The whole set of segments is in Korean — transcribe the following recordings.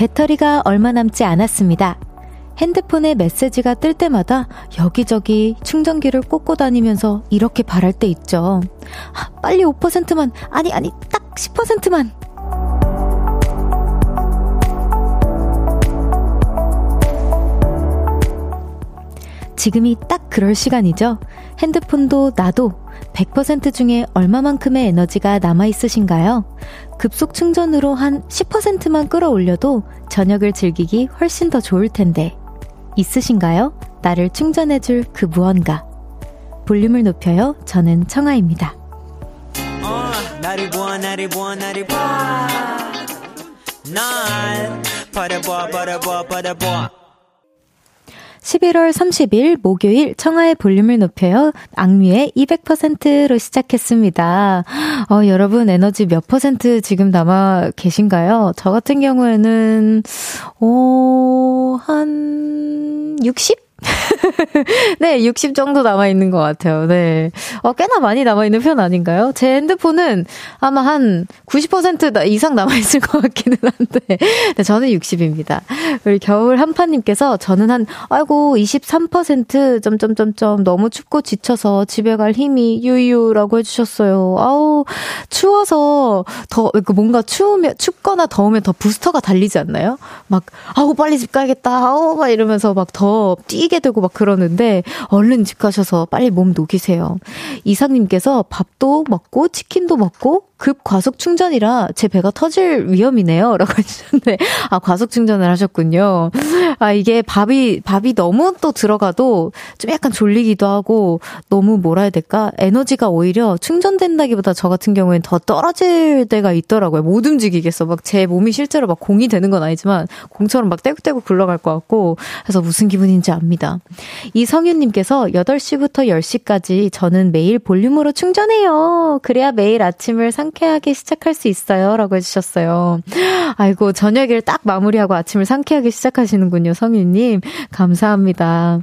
배터리가 얼마 남지 않았습니다. 핸드폰에 메시지가 뜰 때마다 여기저기 충전기를 꽂고 다니면서 이렇게 바랄 때 있죠. 아, 빨리 5%만, 아니, 아니, 딱 10%만. 지금이 딱 그럴 시간이죠. 핸드폰도 나도 100% 중에 얼마만큼의 에너지가 남아 있으신가요? 급속 충전으로 한 10%만 끌어올려도 저녁을 즐기기 훨씬 더 좋을 텐데. 있으신가요? 나를 충전해줄 그 무언가. 볼륨을 높여요. 저는 청아입니다. 어, 11월 30일 목요일 청하의 볼륨을 높여요. 악뮤의 200%로 시작했습니다. 어, 여러분 에너지 몇 퍼센트 지금 남아 계신가요? 저 같은 경우에는, 어, 한 60? 네, 60 정도 남아있는 것 같아요. 네. 어, 꽤나 많이 남아있는 편 아닌가요? 제 핸드폰은 아마 한 90% 이상 남아있을 것 같기는 한데, 네, 저는 60입니다. 우리 겨울 한파님께서 저는 한, 아이고, 23% 점점점점 너무 춥고 지쳐서 집에 갈 힘이 유유라고 해주셨어요. 아우, 추워서 더, 그 뭔가 추우면, 춥거나 더우면 더 부스터가 달리지 않나요? 막, 아우, 빨리 집 가야겠다. 아우, 막 이러면서 막 더 뛰, 찌게 되고 막 그러는데 얼른 집 가셔서 빨리 몸 녹이세요. 이상님께서 밥도 먹고 치킨도 먹고 급 과속 충전이라 제 배가 터질 위험이네요. 라고 해주셨는데, 아, 과속 충전을 하셨군요. 아, 이게 밥이, 밥이 너무 또 들어가도 좀 약간 졸리기도 하고, 너무 뭐라 해야 될까? 에너지가 오히려 충전된다기보다 저 같은 경우엔 더 떨어질 때가 있더라고요. 못 움직이겠어. 막 제 몸이 실제로 막 공이 되는 건 아니지만, 공처럼 막 떼굴떼굴 굴러갈 것 같고, 그래서 무슨 기분인지 압니다. 이성윤님께서 8시부터 10시까지 저는 매일 볼륨으로 충전해요. 그래야 매일 아침을 상 상쾌하게 시작할 수 있어요. 라고 해주셨어요. 아이고, 저녁을 딱 마무리하고 아침을 상쾌하게 시작하시는군요. 성윤님. 감사합니다.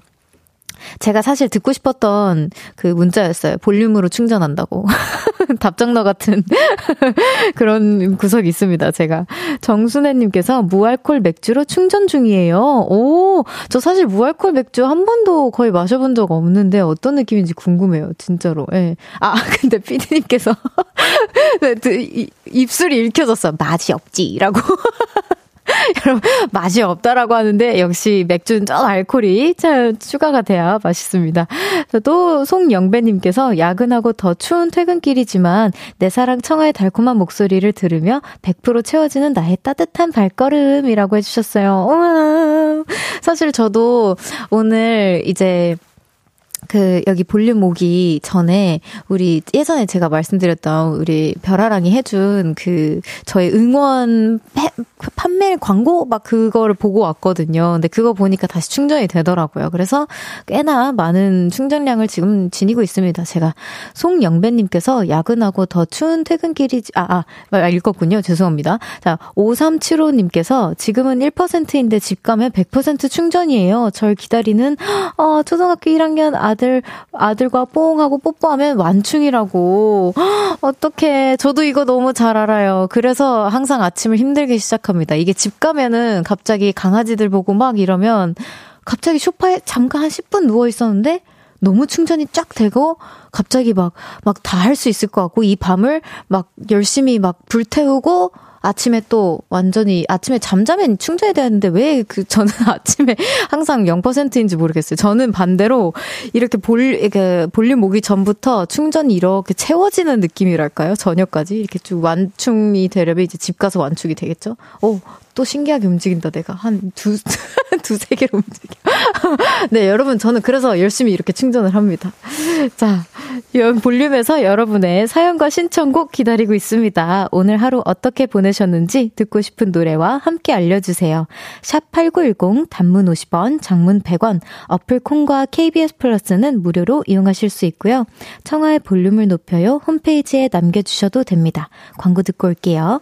제가 사실 듣고 싶었던 그 문자였어요. 볼륨으로 충전한다고. 답장너 같은 그런 구석이 있습니다, 제가. 정순애님께서 무알콜 맥주로 충전 중이에요. 오, 저 사실 무알콜 맥주 한 번도 거의 마셔본 적 없는데 어떤 느낌인지 궁금해요, 진짜로. 예. 아, 근데 피디님께서 입술이 읽혀졌어. 맛이 없지. 라고. 여러분, 맛이 없다라고 하는데, 역시 맥주는 좀 알코올이 참 추가가 돼야 맛있습니다. 또, 송영배님께서 야근하고 더 추운 퇴근길이지만, 내 사랑 청아의 달콤한 목소리를 들으며 100% 채워지는 나의 따뜻한 발걸음이라고 해주셨어요. 우와. 사실 저도 오늘 이제, 그 여기 볼륨 오기 전에 우리 예전에 제가 말씀드렸던 우리 별아랑이 해준 그 저의 응원 패, 판매 광고 막 그거를 보고 왔거든요. 근데 그거 보니까 다시 충전이 되더라고요. 그래서 꽤나 많은 충전량을 지금 지니고 있습니다. 제가 송영배님께서 야근하고 더 추운 퇴근길이 아, 아 읽었군요. 죄송합니다. 자 5375님께서 지금은 1%인데 집 가면 100% 충전이에요. 절 기다리는 어, 초등학교 1학년 아들 아들, 아들과 뽕하고 뽀뽀하면 완충이라고. 어떻게, 저도 이거 너무 잘 알아요. 그래서 항상 아침을 힘들게 시작합니다. 이게 집 가면은 갑자기 강아지들 보고 막 이러면 갑자기 소파에 잠깐 한 10분 누워 있었는데 너무 충전이 쫙 되고 갑자기 막 막 다 할 수 있을 것 같고 이 밤을 막 열심히 막 불태우고 아침에 또 완전히 아침에 잠자면 충전이 되는데 왜 그 저는 아침에 항상 0%인지 모르겠어요. 저는 반대로 이렇게 볼 이렇게 볼륨 오기 전부터 충전이 이렇게 채워지는 느낌이랄까요? 저녁까지 이렇게 쭉 완충이 되려면 이제 집 가서 완충이 되겠죠? 오, 또 신기하게 움직인다, 내가. 한 두, 두세 개로 움직여. 네, 여러분, 저는 그래서 열심히 이렇게 충전을 합니다. 자, 볼륨에서 여러분의 사연과 신청곡 기다리고 있습니다. 오늘 하루 어떻게 보내셨는지 듣고 싶은 노래와 함께 알려주세요. 샵 8910, 단문 50원, 장문 100원, 어플 콩과 KBS 플러스는 무료로 이용하실 수 있고요. 청하의 볼륨을 높여요. 홈페이지에 남겨주셔도 됩니다. 광고 듣고 올게요.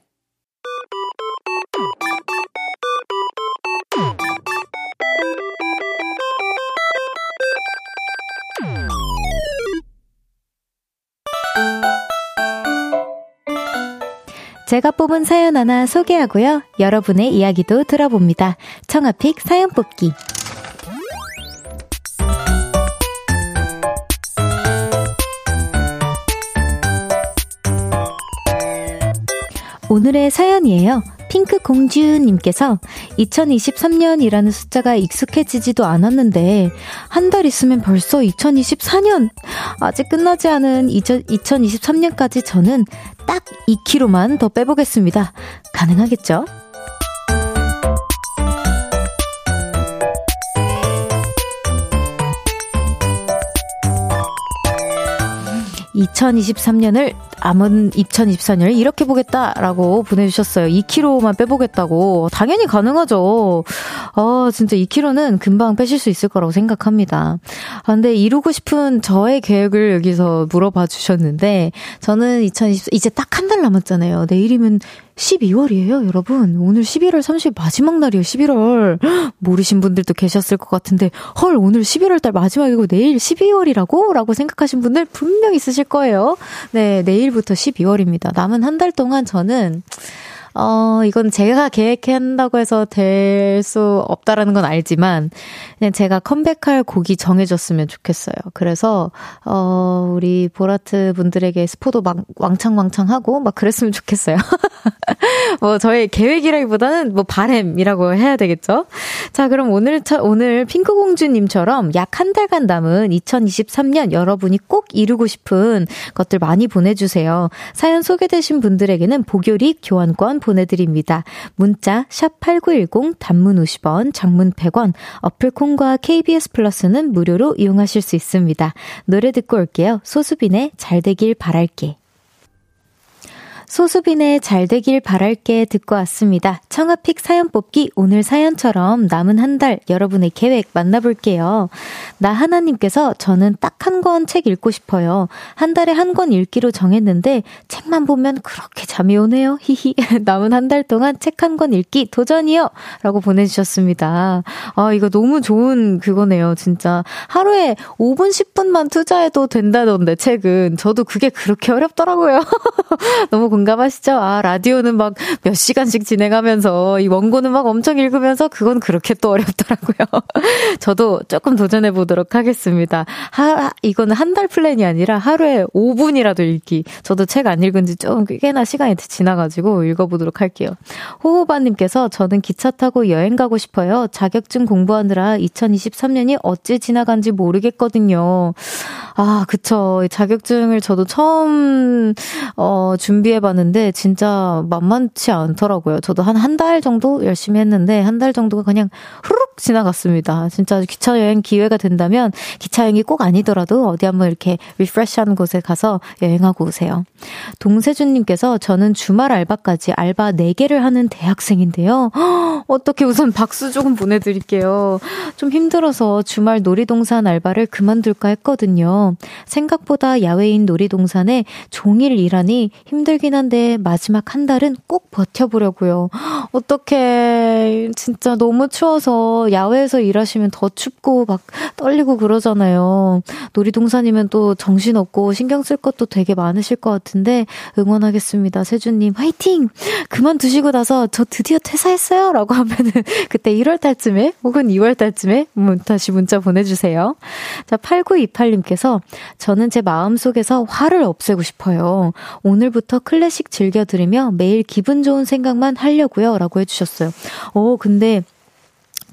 제가 뽑은 사연 하나 소개하고요. 여러분의 이야기도 들어봅니다. 청아픽 사연 뽑기. 오늘의 사연이에요. 핑크 공주님께서 2023년이라는 숫자가 익숙해지지도 않았는데 한 달 있으면 벌써 2024년! 아직 끝나지 않은 2023년까지 저는 딱 2kg만 더 빼보겠습니다. 가능하겠죠? 2023년을 암은 2024년을 이렇게 보겠다라고 보내주셨어요. 2kg만 빼보겠다고. 당연히 가능하죠. 어, 진짜 2kg는 금방 빼실 수 있을 거라고 생각합니다. 아, 근데 이루고 싶은 저의 계획을 여기서 물어봐 주셨는데, 저는 2024, 이제 딱 한 달 남았잖아요. 내일이면 12월이에요, 여러분. 오늘 11월 30일 마지막 날이에요, 11월. 모르신 분들도 계셨을 것 같은데, 헐, 오늘 11월 달 마지막이고 내일 12월이라고? 라고 생각하신 분들 분명 있으실 거예요. 네, 내일부터 12월입니다. 남은 한 달 동안 저는, 어, 이건 제가 계획한다고 해서 될 수 없다라는 건 알지만, 그냥 제가 컴백할 곡이 정해졌으면 좋겠어요. 그래서, 어, 우리 보라트 분들에게 스포도 막 왕창왕창 하고, 막 그랬으면 좋겠어요. 뭐, 저의 계획이라기보다는 뭐, 바램이라고 해야 되겠죠? 자, 그럼 오늘, 오늘 핑크공주님처럼 약 한 달간 남은 2023년 여러분이 꼭 이루고 싶은 것들 많이 보내주세요. 사연 소개되신 분들에게는 보교리 교환권 보내드립니다. 문자 샵8910 단문 50원, 장문 100원, 어플 콩과 KBS 플러스는 무료로 이용하실 수 있습니다. 노래 듣고 올게요. 소수빈의 잘 되길 바랄게. 소수빈의 잘 되길 바랄게 듣고 왔습니다. 청아픽 사연 뽑기 오늘 사연처럼 남은 한 달 여러분의 계획 만나볼게요. 나 하나님께서 저는 딱 한 권 책 읽고 싶어요. 한 달에 한 권 읽기로 정했는데 책만 보면 그렇게 잠이 오네요. 히히. 남은 한 달 동안 책 한 권 읽기 도전이요. 라고 보내주셨습니다. 아, 이거 너무 좋은 그거네요. 진짜. 하루에 5분, 10분만 투자해도 된다던데 책은. 저도 그게 그렇게 어렵더라고요. 너무 공감 하시죠? 아, 라디오는 막 몇 시간씩 진행하면서 이 원고는 막 엄청 읽으면서 그건 그렇게 또 어렵더라고요. 저도 조금 도전해 보도록 하겠습니다. 하, 이거는 한 달 플랜이 아니라 하루에 5분이라도 읽기. 저도 책 안 읽은 지 좀 꽤나 시간이 지나가지고 읽어보도록 할게요. 호호바님께서 저는 기차 타고 여행 가고 싶어요. 자격증 공부하느라 2023년이 어찌 지나간지 모르겠거든요. 아, 그쵸. 자격증을 저도 처음, 어, 준비해봤는데, 진짜 만만치 않더라고요. 저도 한 한 달 정도 열심히 했는데, 한 달 정도가 그냥 후룩 지나갔습니다. 진짜 기차 여행 기회가 된다면, 기차 여행이 꼭 아니더라도 어디 한번 이렇게 refresh 하는 곳에 가서 여행하고 오세요. 동세준님께서 저는 주말 알바까지 알바 4개를 하는 대학생인데요. 어떻게 우선 박수 조금 보내드릴게요. 좀 힘들어서 주말 놀이동산 알바를 그만둘까 했거든요. 생각보다 야외인 놀이동산에 종일 일하니 힘들긴 한데 마지막 한 달은 꼭 버텨보려고요. 어떻게 진짜 너무 추워서 야외에서 일하시면 더 춥고 막 떨리고 그러잖아요. 놀이동산이면 또 정신없고 신경 쓸 것도 되게 많으실 것 같은데 응원하겠습니다. 세준님 화이팅! 그만두시고 나서 저 드디어 퇴사했어요! 라고 하면은 그때 1월 달쯤에 혹은 2월 달쯤에 다시 문자 보내주세요. 자, 8928님께서 저는 제 마음속에서 화를 없애고 싶어요. 오늘부터 클래식 즐겨 들으며 매일 기분 좋은 생각만 하려고요. 라고 해주셨어요. 어, 근데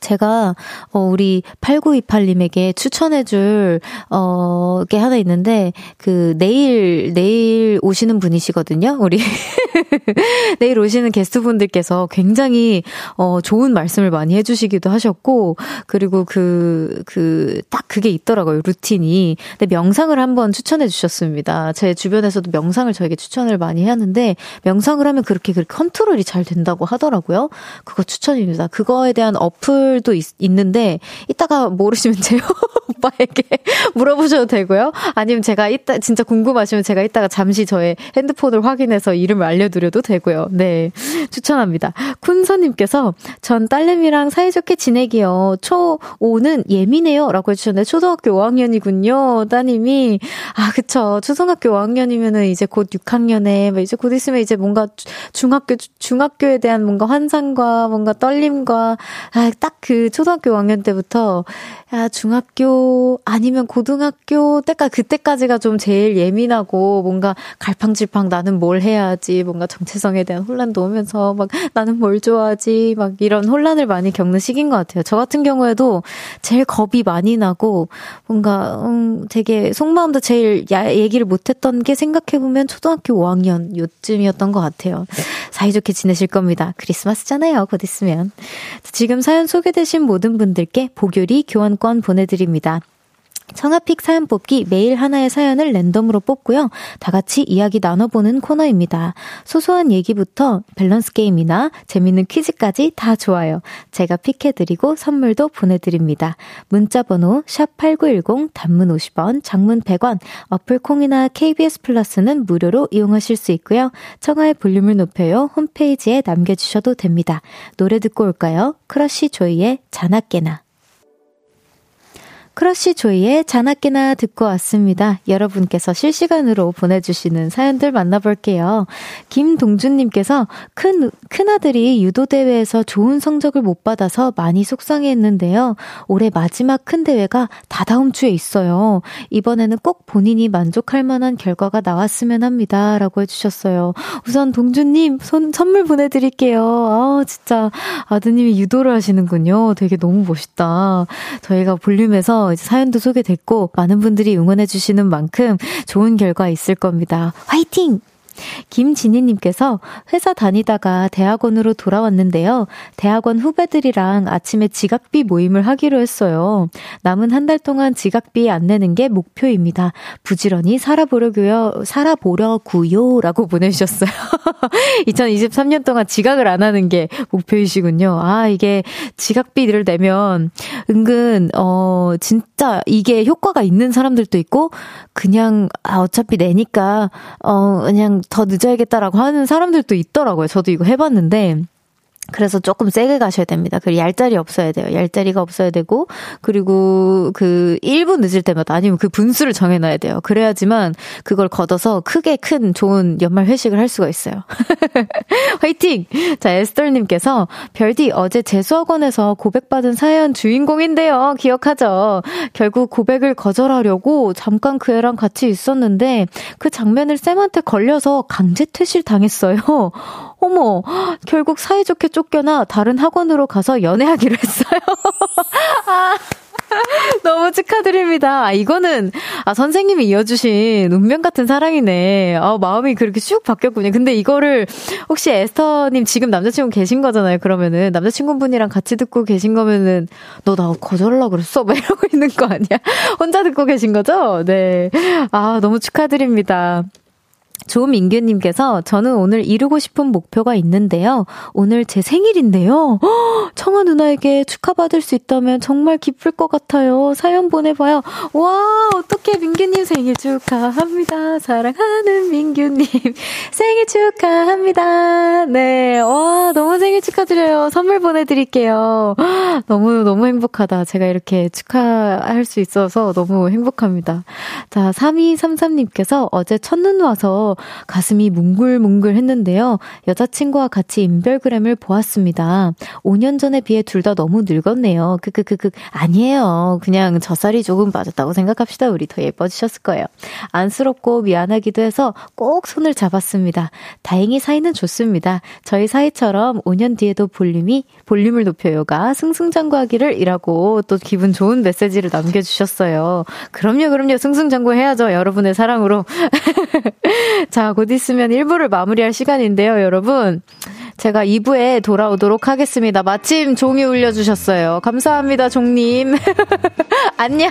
제가 어 우리 8928님에게 추천해 줄 어, 게 하나 있는데 그 내일 내일 오시는 분이시거든요. 우리 내일 오시는 게스트분들께서 굉장히 어 좋은 말씀을 많이 해 주시기도 하셨고 그리고 그 그 딱 그게 있더라고요. 루틴이. 근데 명상을 한번 추천해 주셨습니다. 제 주변에서도 명상을 저에게 추천을 많이 하는데 명상을 하면 그렇게 그렇게 컨트롤이 잘 된다고 하더라고요. 그거 추천입니다. 그거에 대한 어플 분들도 있, 있는데, 이따가 모르시면 제요 오빠에게 물어보셔도 되고요. 아니면 제가 이따, 진짜 궁금하시면 제가 이따가 잠시 저의 핸드폰을 확인해서 이름을 알려드려도 되고요. 네. 추천합니다. 쿤서님께서 전 딸내미랑 사이좋게 지내기요. 초 5는 예민해요. 라고 해주셨는데, 초등학교 5학년이군요. 따님이. 아, 그쵸. 초등학교 5학년이면은 이제 곧 6학년에, 뭐 이제 곧 있으면 이제 뭔가 중학교, 중학교에 대한 뭔가 환상과 뭔가 떨림과, 아, 딱그 초등학교 5학년 때부터, 야, 중학교 아니면 고등학교 때까 그때까지가 좀 제일 예민하고 뭔가 갈팡질팡 나는 뭘 해야지 뭔가 정체성에 대한 혼란도 오면서 막 나는 뭘 좋아하지 막 이런 혼란을 많이 겪는 시기인 것 같아요. 저 같은 경우에도 제일 겁이 많이 나고 뭔가 음 되게 속마음도 제일 야, 얘기를 못했던 게 생각해 보면 초등학교 5학년 요쯤이었던 것 같아요. 사이좋게 지내실 겁니다. 크리스마스잖아요. 곧 있으면. 지금 사연 소개되신 모든 분들께 보교리 교환 권 보내드립니다. 청아픽 사연 뽑기 매일 하나의 사연을 랜덤으로 뽑고요. 다 같이 이야기 나눠보는 코너입니다. 소소한 얘기부터 밸런스 게임이나 재밌는 퀴즈까지 다 좋아요. 제가 pick해드리고 선물도 보내드립니다. 문자번호 샵8910 단문 50원, 장문 100원, 어플 콩이나 KBS 플러스는 무료로 이용하실 수 있고요. 청하의 볼륨을 높여요. 홈페이지에 남겨주셔도 됩니다. 노래 듣고 올까요? 크러쉬 조이의 자나깨나. 크러쉬 조이의 자나깨나 듣고 왔습니다. 여러분께서 실시간으로 보내주시는 사연들 만나볼게요. 김동준님께서 큰, 큰아들이 유도대회에서 좋은 성적을 못 받아서 많이 속상해 했는데요. 올해 마지막 큰 대회가 다다음 주에 있어요. 이번에는 꼭 본인이 만족할 만한 결과가 나왔으면 합니다. 라고 해주셨어요. 우선 동준님, 손, 선물 보내드릴게요. 아, 진짜 아드님이 유도를 하시는군요. 되게 너무 멋있다. 저희가 볼륨에서 이제 사연도 소개됐고 많은 분들이 응원해 주시는 만큼 좋은 결과 있을 겁니다. 화이팅! 김진희님께서 회사 다니다가 대학원으로 돌아왔는데요. 대학원 후배들이랑 아침에 지각비 모임을 하기로 했어요. 남은 한 달 동안 지각비 안 내는 게 목표입니다. 부지런히 살아보려고요, 살아보려고요. 라고 보내주셨어요. 2023년 동안 지각을 안 하는 게 목표이시군요. 아, 이게 지각비를 내면 은근, 어, 진짜 이게 효과가 있는 사람들도 있고, 그냥, 아, 어차피 내니까, 어, 그냥 더 늦어야겠다라고 하는 사람들도 있더라고요. 저도 이거 해봤는데. 그래서 조금 세게 가셔야 됩니다. 그리고 얄짤이 없어야 돼요. 얄짤이가 없어야 되고, 그리고 그 1분 늦을 때마다 아니면 그 분수를 정해놔야 돼요. 그래야지만 그걸 걷어서 크게 큰 좋은 연말 회식을 할 수가 있어요. 화이팅! 자, 에스터님께서 별디 어제 재수학원에서 고백받은 사연 주인공인데요. 기억하죠? 결국 고백을 거절하려고 잠깐 그 애랑 같이 있었는데 그 장면을 쌤한테 걸려서 강제 퇴실 당했어요. 어머, 결국 사이좋게 쫓겨나 다른 학원으로 가서 연애하기로 했어요. 아. 너무 축하드립니다. 아, 이거는, 아, 선생님이 이어주신 운명 같은 사랑이네. 아, 마음이 그렇게 쑥 바뀌었군요. 근데 이거를, 혹시 에스터님 지금 남자친구 계신 거잖아요. 그러면은, 남자친구분이랑 같이 듣고 계신 거면은, 너 나 거절하려고 그랬어? 막 이러고 있는 거 아니야? 혼자 듣고 계신 거죠? 네. 아, 너무 축하드립니다. 조민규님께서 저는 오늘 이루고 싶은 목표가 있는데요. 오늘 제 생일인데요. 청아 누나에게 축하받을 수 있다면 정말 기쁠 것 같아요. 사연 보내봐요. 와, 어떻게 민규님 생일 축하합니다. 사랑하는 민규님 생일 축하합니다. 네, 와, 너무 생일 축하드려요. 선물 보내드릴게요. 너무, 너무 행복하다. 제가 이렇게 축하할 수 있어서 너무 행복합니다. 자, 3233님께서 어제 첫눈 와서 가슴이 뭉글뭉글 했는데요. 여자친구와 같이 인별그램을 보았습니다. 5년 전에 비해 둘 다 너무 늙었네요. 크크크크. 아니에요. 그냥 젖살이 조금 빠졌다고 생각합시다. 우리 더 예뻐지셨을 거예요. 안쓰럽고 미안하기도 해서 꼭 손을 잡았습니다. 다행히 사이는 좋습니다. 저희 사이처럼 5년 뒤에도 볼륨이, 볼륨을 높여요가 승승장구하기를 이라고 또 기분 좋은 메시지를 남겨주셨어요. 그럼요, 그럼요. 승승장구 해야죠. 여러분의 사랑으로. 자, 곧 있으면 1부를 마무리할 시간인데요, 여러분. 제가 2부에 돌아오도록 하겠습니다. 마침 종이 울려주셨어요. 감사합니다, 종님. 안녕.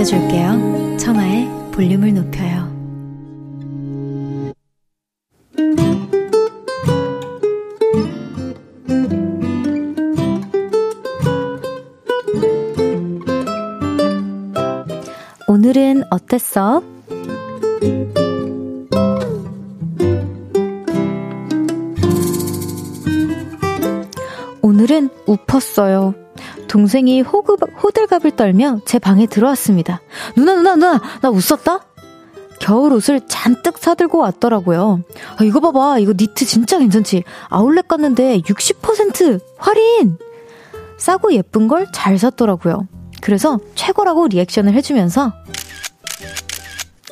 높여줄게요. 청하의 볼륨을 높여요. 오늘은 어땠어? 오늘은 웃었어요. 동생이 호급, 호들갑을 떨며 제 방에 들어왔습니다. 누나, 누나, 누나, 나 웃었다? 겨울 옷을 잔뜩 사들고 왔더라고요. 아, 이거 봐봐. 이거 니트 진짜 괜찮지? 아울렛 갔는데 60% 할인! 싸고 예쁜 걸 잘 샀더라고요. 그래서 최고라고 리액션을 해주면서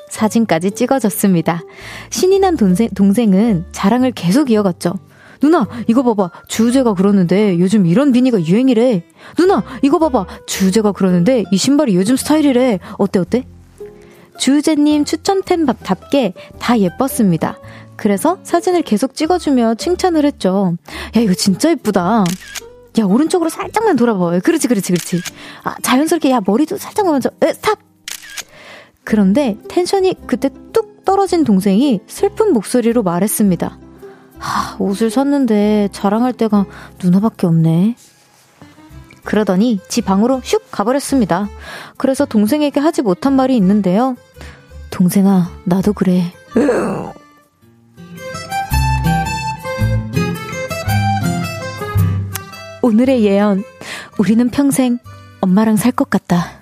사진까지 찍어줬습니다. 신이 난 동생, 동생은 자랑을 계속 이어갔죠. 누나, 이거 봐봐. 주제가 그러는데 요즘 이런 비니가 유행이래. 누나, 이거 봐봐. 주제가 그러는데 이 신발이 요즘 스타일이래. 어때, 어때? 주제님 추천템답게 다 예뻤습니다. 그래서 사진을 계속 찍어주며 칭찬을 했죠. 야, 이거 진짜 예쁘다. 야, 오른쪽으로 살짝만 돌아봐. 그렇지, 그렇지, 그렇지. 아, 자연스럽게, 야, 머리도 살짝 먼저, 에, 스탑! 그런데 텐션이 그때 뚝 떨어진 동생이 슬픈 목소리로 말했습니다. 하, 옷을 샀는데 자랑할 데가 누나밖에 없네. 그러더니 지 방으로 슉 가버렸습니다. 그래서 동생에게 하지 못한 말이 있는데요. 동생아, 나도 그래. 오늘의 예언. 우리는 평생 엄마랑 살 것 같다.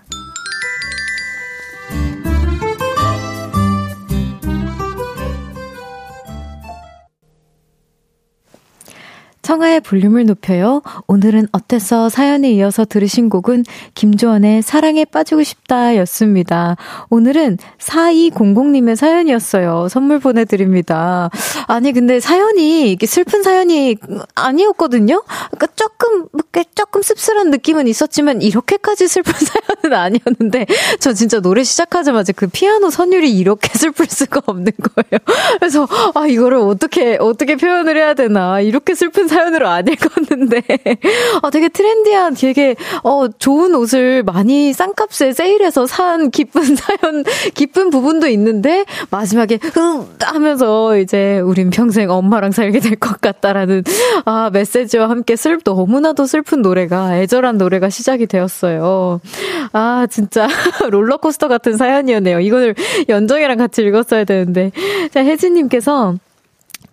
청하의 볼륨을 높여요. 오늘은 어땠어? 사연에 이어서 들으신 곡은 김조원의 사랑에 빠지고 싶다 였습니다. 오늘은 4200님의 사연이었어요. 선물 보내드립니다. 아니, 근데 사연이, 이게 슬픈 사연이 아니었거든요? 그러니까 조금, 조금 씁쓸한 느낌은 있었지만, 이렇게까지 슬픈 사연은 아니었는데, 저 진짜 노래 시작하자마자 그 피아노 선율이 이렇게 슬플 수가 없는 거예요. 그래서, 아, 이거를 어떻게, 어떻게 표현을 해야 되나. 이렇게 슬픈 사연 사연으로 안 읽었는데, 아, 되게 트렌디한, 되게, 어, 좋은 옷을 많이 싼값에 세일해서 산 기쁜 사연, 기쁜 부분도 있는데, 마지막에, 흠! 하면서 이제, 우린 평생 엄마랑 살게 될 것 같다라는, 아, 메시지와 함께 슬, 너무나도 슬픈 노래가, 애절한 노래가 시작이 되었어요. 아, 진짜, 롤러코스터 같은 사연이었네요. 이거를 연정이랑 같이 읽었어야 되는데. 자, 혜진님께서,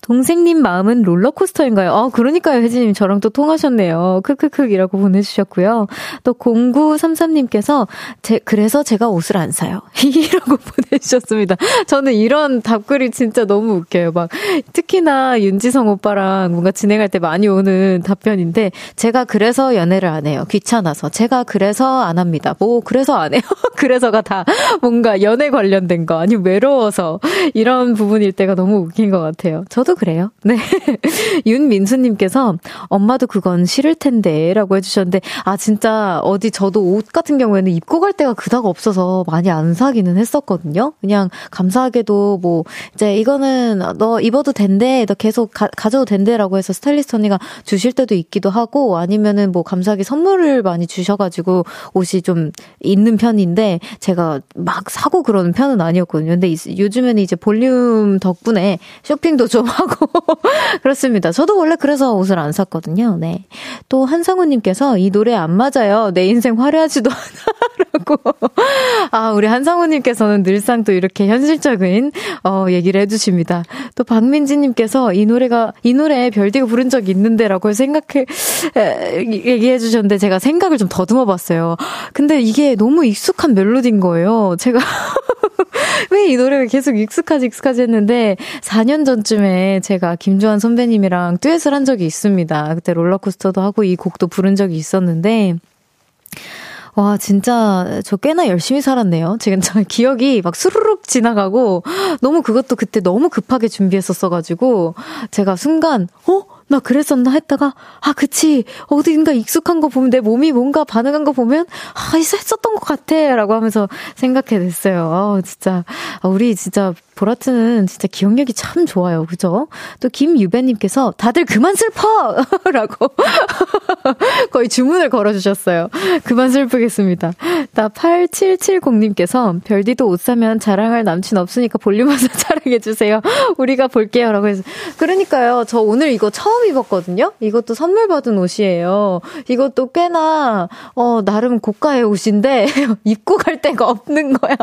동생님 마음은 롤러코스터인가요? 어, 그러니까요, 혜진님. 저랑 또 통하셨네요. 크크크이라고 보내주셨고요. 또 0933님께서, 제, 그래서 제가 옷을 안 사요. 이라고 보내주셨습니다. 저는 이런 답글이 진짜 너무 웃겨요. 막, 특히나 윤지성 오빠랑 뭔가 진행할 때 많이 오는 답변인데, 제가 그래서 연애를 안 해요. 귀찮아서. 제가 그래서 안 합니다. 뭐, 그래서 안 해요. 그래서가 다 뭔가 연애 관련된 거, 아니면 외로워서. 이런 부분일 때가 너무 웃긴 것 같아요. 저도 저도 그래요. 네. 윤민수님께서 엄마도 그건 싫을 텐데 라고 해주셨는데, 아, 진짜 어디 저도 옷 같은 경우에는 입고 갈 데가 그닥 없어서 많이 안 사기는 했었거든요. 그냥 감사하게도 뭐, 이제 이거는 너 입어도 된대, 너 계속 가, 져도 된대 라고 해서 스타일리스트 언니가 주실 때도 있기도 하고, 아니면은 뭐 감사하게 선물을 많이 주셔가지고 옷이 좀 있는 편인데, 제가 막 사고 그러는 편은 아니었거든요. 근데 요즘에는 이제 볼륨 덕분에 쇼핑도 좀 하고 그렇습니다. 저도 원래 그래서 옷을 안 샀거든요. 네. 또 한상우님께서 이 노래 안 맞아요. 내 인생 화려하지도 않아라고. 아 우리 한상우님께서는 늘상 또 이렇게 현실적인 어 얘기를 해주십니다. 또 박민지님께서 이 노래가 이 노래 별디가 부른 적 있는데라고 생각해 얘기해 주셨는데 제가 생각을 좀 더듬어 봤어요. 근데 이게 너무 익숙한 멜로디인 거예요. 제가 왜 이 노래가 계속 익숙하지 익숙하지 했는데 4년 전쯤에 제가 김조한 선배님이랑 듀엣을 한 적이 있습니다. 그때 롤러코스터도 하고 이 곡도 부른 적이 있었는데 와, 진짜 저 꽤나 열심히 살았네요. 지금 저 기억이 막 수르륵 지나가고 너무 그것도 그때 너무 급하게 준비했었어가지고 제가 순간, 어? 나 그랬었나 했다가 아 그치 어딘가 익숙한 거 보면 내 몸이 뭔가 반응한 거 보면 아 이거 했었던 것 같아라고 하면서 생각해 냈어요. 아 진짜 아, 우리 진짜 보라트는 진짜 기억력이 참 좋아요. 그죠? 또 김유배님께서 다들 그만 슬퍼! 라고 거의 주문을 걸어주셨어요. 그만 슬프겠습니다. 나 8770님께서 별디도 옷 사면 자랑할 남친 없으니까 볼륨하서 자랑해주세요. 우리가 볼게요. 라고 해서. 그러니까요. 저 오늘 이거 처음 입었거든요? 이것도 선물 받은 옷이에요. 이것도 꽤나, 어, 나름 고가의 옷인데, 입고 갈 데가 없는 거야.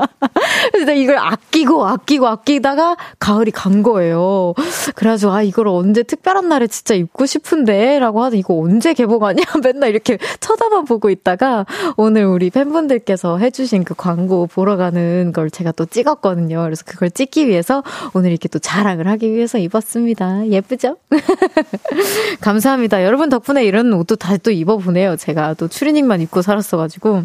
그래서 이걸 아끼고, 아끼고, 아끼고, 아끼다가 가을이 간 거예요. 그래가지고, 아, 이걸 언제 특별한 날에 진짜 입고 싶은데? 라고 하더 이거 언제 개봉하냐? 맨날 이렇게 쳐다만 보고 있다가 오늘 우리 팬분들께서 해주신 그 광고 보러 가는 걸 제가 또 찍었거든요. 그래서 그걸 찍기 위해서 오늘 이렇게 또 자랑을 하기 위해서 입었습니다. 예쁘죠? 감사합니다. 여러분 덕분에 이런 옷도 다시 또 입어보네요. 제가 또 추리닝만 입고 살았어가지고.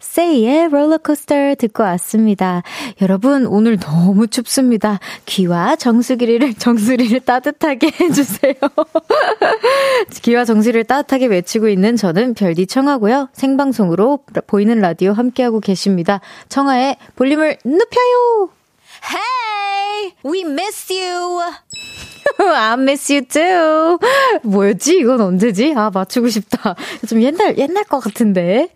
세이의 롤러코스터 듣고 왔습니다. 여러분, 오늘 너무 춥습니다. 귀와 정수기를, 정수리를 따뜻하게 해주세요. 귀와 정수리를 따뜻하게 외치고 있는 저는 별디 청하고요. 생방송으로 보이는 라디오 함께하고 계십니다. 청하의 볼륨을 높여요! Hey! We miss you! I miss you too. 뭐였지? 이건 언제지? 아, 맞추고 싶다. 좀 옛날, 옛날 것 같은데.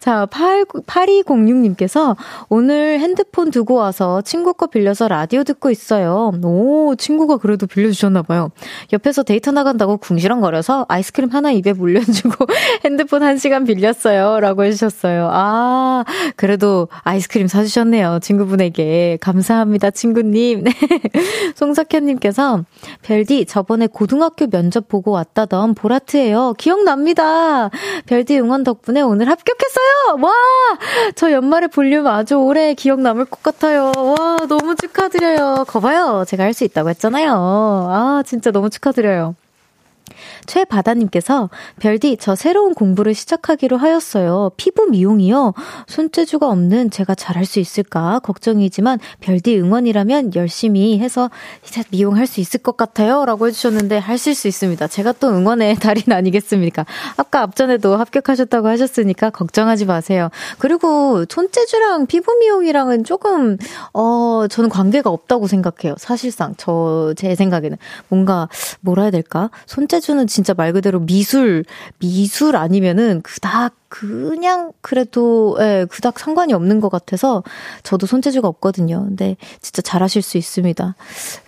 자, 8, 8206님께서 오늘 핸드폰 두고 와서 친구 거 빌려서 라디오 듣고 있어요. 오, 친구가 그래도 빌려주셨나봐요. 옆에서 데이터 나간다고 궁시렁거려서 아이스크림 하나 입에 물려주고 핸드폰 한 시간 빌렸어요. 라고 해주셨어요. 아, 그래도 아이스크림 사주셨네요. 친구분에게. 감사합니다, 친구님. 송석현님께서 별디, 저번에 고등학교 면접 보고 왔다던 보라트예요. 기억납니다. 별디 응원 덕분에 오늘 합격했어요. 와! 저 연말에 볼륨 아주 오래 기억 남을 것 같아요. 와, 너무 축하드려요. 거봐요. 제가 할 수 있다고 했잖아요. 아, 진짜 너무 축하드려요. 최바다님께서 별디 저 새로운 공부를 시작하기로 하였어요. 피부 미용이요. 손재주가 없는 제가 잘할 수 있을까 걱정이지만 별디 응원이라면 열심히 해서 이제 미용할 수 있을 것 같아요라고 해주셨는데 하실 수 있습니다. 제가 또 응원의 달인 아니겠습니까? 아까 앞전에도 합격하셨다고 하셨으니까 걱정하지 마세요. 그리고 손재주랑 피부 미용이랑은 조금 어 저는 관계가 없다고 생각해요. 사실상 저 제 생각에는 뭔가 뭐라 해야 될까? 손재주는 진짜 말 그대로 미술, 미술 아니면은 그닥 그냥 그래도 예, 그닥 상관이 없는 것 같아서 저도 손재주가 없거든요. 근데 진짜 잘하실 수 있습니다.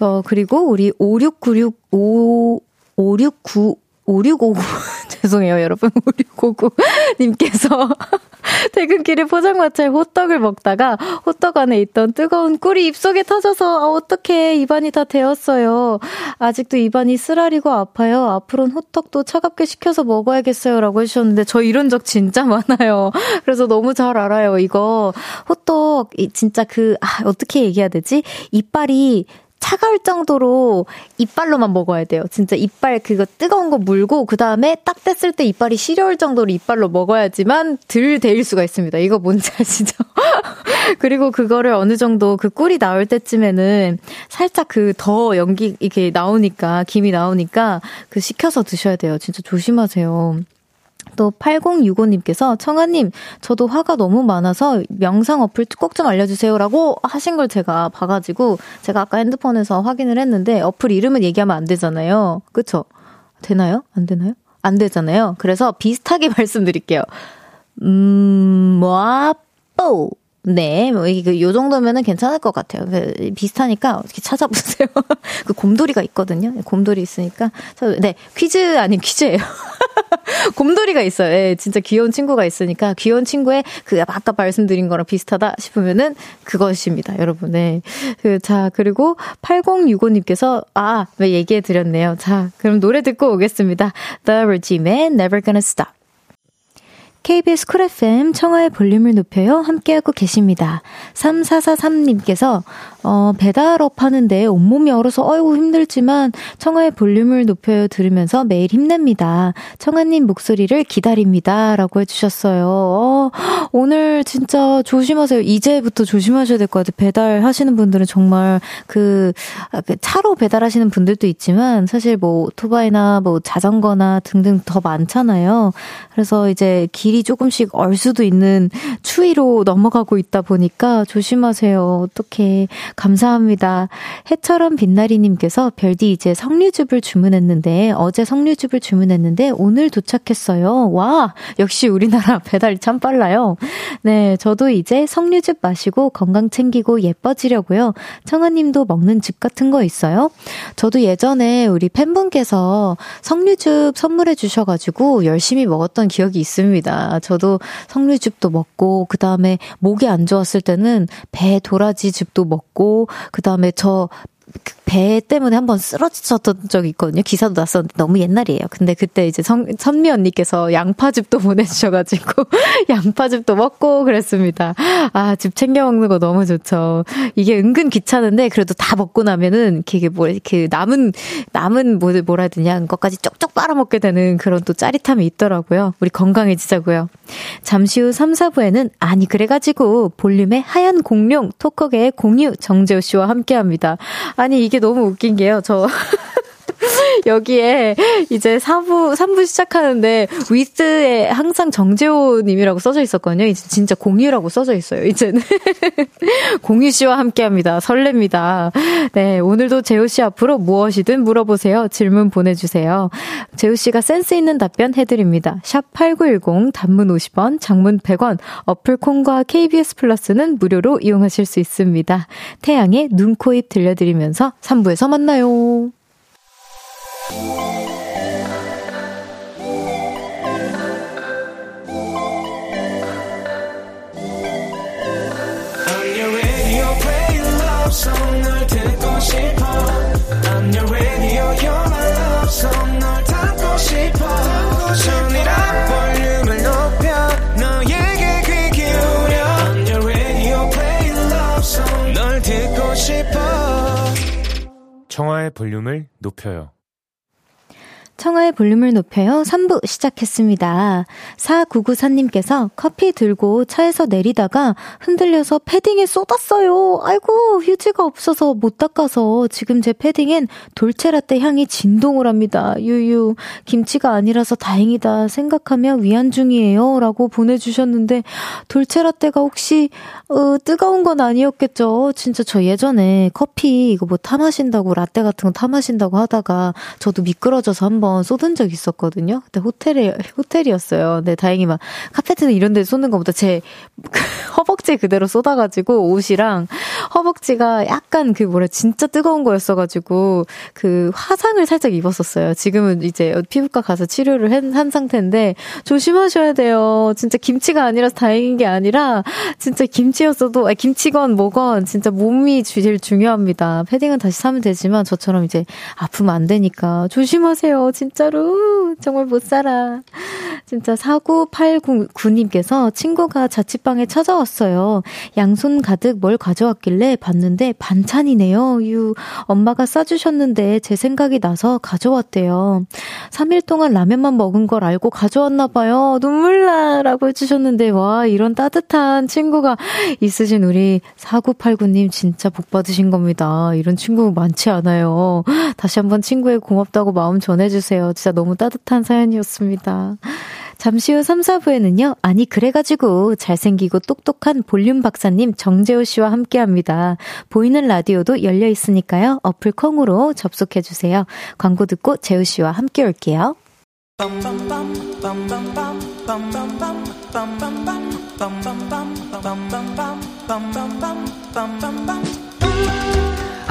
어 그리고 우리 5696 5 569 5659 죄송해요 여러분 5659님께서 퇴근길에 포장마차에 호떡을 먹다가 호떡 안에 있던 뜨거운 꿀이 입속에 터져서 아 어떡해 입안이 다 데웠어요. 아직도 입안이 쓰라리고 아파요. 앞으로는 호떡도 차갑게 식혀서 먹어야겠어요. 라고 해주셨는데 저 이런 적 진짜 많아요. 그래서 너무 잘 알아요. 이거 호떡 진짜 그 아, 어떻게 얘기해야 되지? 이빨이 차가울 정도로 이빨로만 먹어야 돼요. 진짜 이빨 그거 뜨거운 거 물고 그 다음에 딱 뗐을 때 이빨이 시려울 정도로 이빨로 먹어야지만 덜 데일 수가 있습니다. 이거 뭔지 아시죠? 그리고 그거를 어느 정도 그 꿀이 나올 때쯤에는 살짝 그 더 연기 이렇게 나오니까 김이 나오니까 그 식혀서 드셔야 돼요. 진짜 조심하세요. 또 8065님께서 청아님 저도 화가 너무 많아서 명상 어플 꼭 좀 알려주세요라고 하신 걸 제가 봐가지고 제가 아까 핸드폰에서 확인을 했는데 어플 이름은 얘기하면 안 되잖아요. 그쵸? 되나요? 안 되나요? 안 되잖아요. 그래서 비슷하게 말씀드릴게요. 음, 뭐아뽀 네, 뭐, 이게, 요 정도면은 괜찮을 것 같아요. 그, 비슷하니까 어떻게 찾아보세요. 그 곰돌이가 있거든요. 네, 곰돌이 있으니까. 네, 퀴즈 아닌 퀴즈예요. 곰돌이가 있어요. 네, 진짜 귀여운 친구가 있으니까 귀여운 친구의 그 아까 말씀드린 거랑 비슷하다 싶으면은 그것입니다, 여러분. 네. 그, 자, 그리고 8065님께서 아, 왜 얘기해 드렸네요. 자, 그럼 노래 듣고 오겠습니다. The Regime의 Never Gonna Stop. KBS 쿨 FM 청하의 볼륨을 높여요. 함께하고 계십니다. 3443님께서 어, 배달업 하는데 온몸이 얼어서 어이구 힘들지만 청하의 볼륨을 높여요 들으면서 매일 힘냅니다. 청하님 목소리를 기다립니다. 라고 해주셨어요. 어, 오늘 진짜 조심하세요. 이제부터 조심하셔야 될 것 같아요. 배달 하시는 분들은 정말 그, 아, 그 차로 배달하시는 분들도 있지만 사실 뭐 오토바이나 뭐 자전거나 등등 더 많잖아요. 그래서 이제 길이 조금씩 얼 수도 있는 추위로 넘어가고 있다 보니까 조심하세요. 어떻게 감사합니다. 해처럼 빛나리님께서 별디 이제 석류즙을 주문했는데 어제 석류즙을 주문했는데 오늘 도착했어요. 와 역시 우리나라 배달이 참 빨라요. 네 저도 이제 석류즙 마시고 건강 챙기고 예뻐지려고요. 청아님도 먹는 즙 같은 거 있어요? 저도 예전에 우리 팬분께서 석류즙 선물해 주셔가지고 열심히 먹었던 기억이 있습니다. 저도 석류즙도 먹고 그 다음에 목이 안 좋았을 때는 배 도라지 즙도 먹고 그 다음에 저 배 때문에 한번 쓰러졌던 적이 있거든요. 기사도 났었는데 너무 옛날이에요. 근데 그때 이제 선, 선미 언니께서 양파즙도 보내주셔가지고 양파즙도 먹고 그랬습니다. 아, 즙 챙겨 먹는 거 너무 좋죠. 이게 은근 귀찮은데 그래도 다 먹고 나면은 이게 뭐, 이렇게 남은, 남은 뭐, 뭐라 해야 되냐, 것까지 쪽쪽 빨아먹게 되는 그런 또 짜릿함이 있더라고요. 우리 건강해지자고요. 잠시 후 3, 4부에는 아니, 그래가지고 볼륨의 하얀 공룡 토커계의 공유 정재우 씨와 함께 합니다. 아니, 이게 너무 웃긴 게요. 저 여기에 이제 4부, 3부 시작하는데 위스에 항상 정재호 님이라고 써져 있었거든요. 이제 진짜 공유라고 써져 있어요. 이제는. 공유 씨와 함께 합니다. 설렙니다. 네, 오늘도 재호 씨 앞으로 무엇이든 물어보세요. 질문 보내주세요. 재호 씨가 센스 있는 답변 해드립니다. 샵8910 단문 50원, 장문 100원, 어플 콩과 KBS 플러스는 무료로 이용하실 수 있습니다. 태양의 눈, 코, 입 들려드리면서 3부에서 만나요. 청하의 볼륨을 높여요. 청하의 볼륨을 높여요. 3부 시작했습니다. 4994님께서 커피 들고 차에서 내리다가 흔들려서 패딩에 쏟았어요. 아이고, 휴지가 없어서 못 닦아서 지금 제 패딩엔 돌체라떼 향이 진동을 합니다. 유유, 김치가 아니라서 다행이다 생각하며 위안 중이에요. 라고 보내주셨는데, 돌체라떼가 혹시, 어, 뜨거운 건 아니었겠죠? 진짜 저 예전에 커피 이거 뭐 타마신다고 라떼 같은 거 타마신다고 하다가 저도 미끄러져서 한번 한번 쏟은 적 있었거든요. 그때 호텔에, 호텔이었어요. 근데 다행히 막 카페트는 이런 데 쏟는 것보다 제 허벅지 그대로 쏟아가지고 옷이랑 허벅지가 약간 그 뭐라 진짜 뜨거운 거였어가지고 그 화상을 살짝 입었었어요. 지금은 이제 피부과 가서 치료를 한, 한 상태인데 조심하셔야 돼요. 진짜 김치가 아니라서 다행인 게 아니라 진짜 김치였어도 아니, 김치건 뭐건 진짜 몸이 제일 중요합니다. 패딩은 다시 사면 되지만 저처럼 이제 아프면 안 되니까 조심하세요. 진짜로 정말 못 살아. 진짜 4989님께서 친구가 자취방에 찾아왔어요. 양손 가득 뭘 가져왔길래 봤는데 반찬이네요. 유, 엄마가 싸주셨는데 제 생각이 나서 가져왔대요. 3일 동안 라면만 먹은 걸 알고 가져왔나봐요. 눈물 나! 라고 해주셨는데, 와, 이런 따뜻한 친구가 있으신 우리 4989님 진짜 복 받으신 겁니다. 이런 친구 많지 않아요. 다시 한번 친구의 고맙다고 마음 전해주세요. 진짜 너무 따뜻한 사연이었습니다. 잠시 후 3, 4부에는요, 아니, 그래가지고 잘생기고 똑똑한 볼륨 박사님 정재호 씨와 함께 합니다. 보이는 라디오도 열려 있으니까요, 어플 콩으로 접속해주세요. 광고 듣고 재호 씨와 함께 올게요.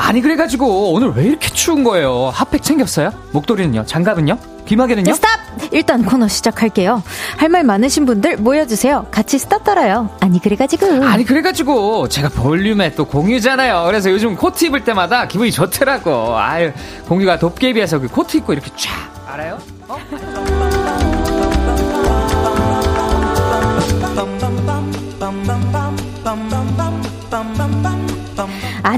아니 그래가지고 오늘 왜 이렇게 추운 거예요? 핫팩 챙겼어요? 목도리는요? 장갑은요? 귀마개는요? stop! 일단 코너 시작할게요. 할 말 많으신 분들 모여주세요. 같이 stop 따라요. 아니 그래가지고 아니 그래가지고 제가 볼륨에 또 공유잖아요. 그래서 요즘 코트 입을 때마다 기분이 좋더라고. 아유 공유가 도깨비에서 그 코트 입고 이렇게 쫙 알아요? 어?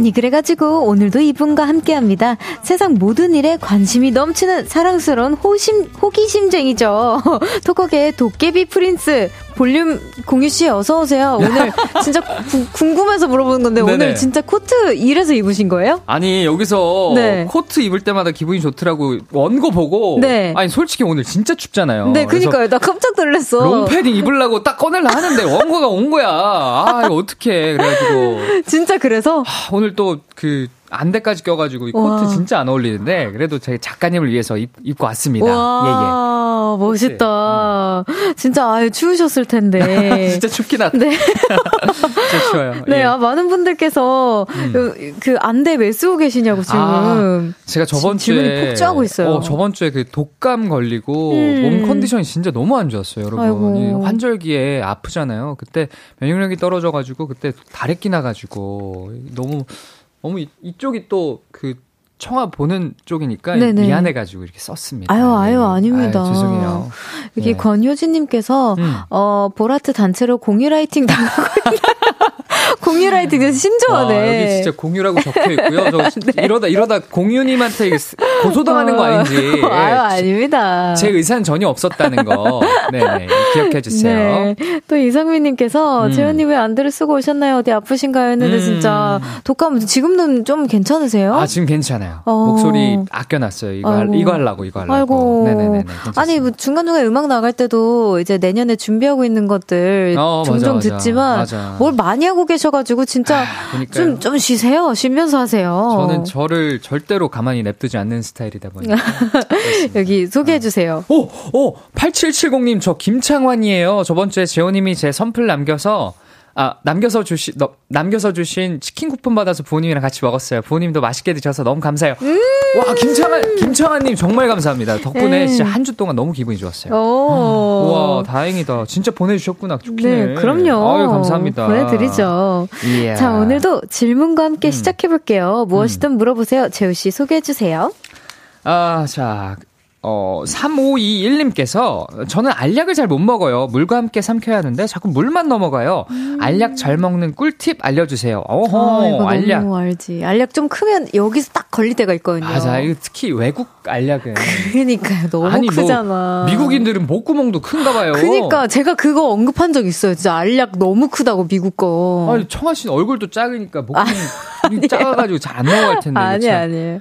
아니 그래가지고 오늘도 이분과 함께합니다. 세상 모든 일에 관심이 넘치는 사랑스러운 호심 호기심쟁이죠. talker계의 도깨비 prince 볼륨 공유 씨 어서 오세요. 오늘 진짜 구, 궁금해서 물어보는 건데 네네. 오늘 진짜 코트 이래서 입으신 거예요? 아니 여기서 네. 코트 입을 때마다 기분이 좋더라고 원고 보고. 네. 아니 솔직히 오늘 진짜 춥잖아요. 네, 그니까요. 나 깜짝 놀랐어. 롱패딩 입으려고 딱 꺼내려 하는데 원고가 온 거야. 아 이거 어떡해. 그래가지고. 진짜 그래서? 하, 오늘 또 그 안대까지 껴가지고 이 코트 와. 진짜 안 어울리는데 그래도 제 작가님을 위해서 입, 입고 왔습니다. 와, 예, 예. 멋있다. 음. 진짜 아유 추우셨을 텐데. 진짜 춥긴 하다. 네. 진짜 추워요. 네, 예. 아, 많은 분들께서 음. 그, 그 안대 왜 쓰고 계시냐고 지금. 아, 제가 저번 지, 주에 폭주하고 있어요. 어, 저번 주에 그 독감 걸리고 음. 몸 컨디션이 진짜 너무 안 좋았어요, 여러분. 아이고. 환절기에 아프잖아요. 그때 면역력이 떨어져가지고 그때 다래끼 나가지고 너무 이, 이쪽이 또 그 청아 보는 쪽이니까 네네. 미안해가지고 이렇게 썼습니다. 아유, 아유, 네. 아닙니다. 아유, 죄송해요. 여기 네. 권효진님께서, 음. 어, 보라트 단체로 공유 라이팅 당하고 있나 공유라이팅에서 신조어네. 와, 여기 진짜 공유라고 적혀 있고요. 저 네. 이러다 이러다 공유님한테 고소당하는 거 아닌지. 아유 아닙니다. 제 의사는 전혀 없었다는 거. 네네 기억해 주세요. 네. 또 이상민님께서 음. 재현님 왜 안대를 쓰고 오셨나요? 어디 아프신가요? 했는데 음. 진짜 독감 지금은 좀 괜찮으세요? 아 지금 괜찮아요. 어. 목소리 아껴놨어요. 이거 할, 이거 하려고 이거 하려고. 아이고. 네네네. 아니 뭐 중간 중간 음악 나갈 때도 이제 내년에 준비하고 있는 것들 어, 종종 맞아, 맞아. 듣지만 맞아. 뭘 많이 하고 계 셔가지고 진짜 좀좀 아, 좀 쉬세요. 쉬면서 하세요. 저는 저를 절대로 가만히 냅두지 않는 스타일이다 보니까. 여기 소개해 주세요. 오, 오, 8770님 저 김창환이에요. 저번 주에 재호님이 제 선플 남겨서 아, 남겨서 주신, 남겨서 주신 치킨 쿠폰 받아서 부모님이랑 같이 먹었어요. 부모님도 맛있게 드셔서 너무 감사해요. 음~ 와, 김창환, 김창환님 정말 감사합니다. 덕분에 음. 진짜 한 주 동안 너무 기분이 좋았어요. 와, 다행이다. 진짜 보내주셨구나. 좋기네. 네, 그럼요. 아유, 감사합니다. 보내드리죠. Yeah. 자, 오늘도 질문과 함께 음. 시작해볼게요. 무엇이든 음. 물어보세요. 재우씨 소개해주세요. 아, 자, 어, 3521님께서 저는 알약을 잘 못 먹어요. 물과 함께 삼켜야 하는데 자꾸 물만 넘어가요. 음. 알약 잘 먹는 꿀팁 알려주세요. 어허, 아, 알약. 너무 알지. 알약 좀 크면 여기서 딱 걸릴 때가 있거든요. 맞아. 특히 외국 알약은. 그니까요. 너무 아니, 뭐 크잖아. 뭐 미국인들은 목구멍도 큰가 봐요. 그니까 제가 그거 언급한 적 있어요. 진짜 알약 너무 크다고 미국 거. 아니, 청아 씨는 얼굴도 작으니까 목구멍 아, 작아가지고 잘 안 넘어갈 텐데. 아니, 아니.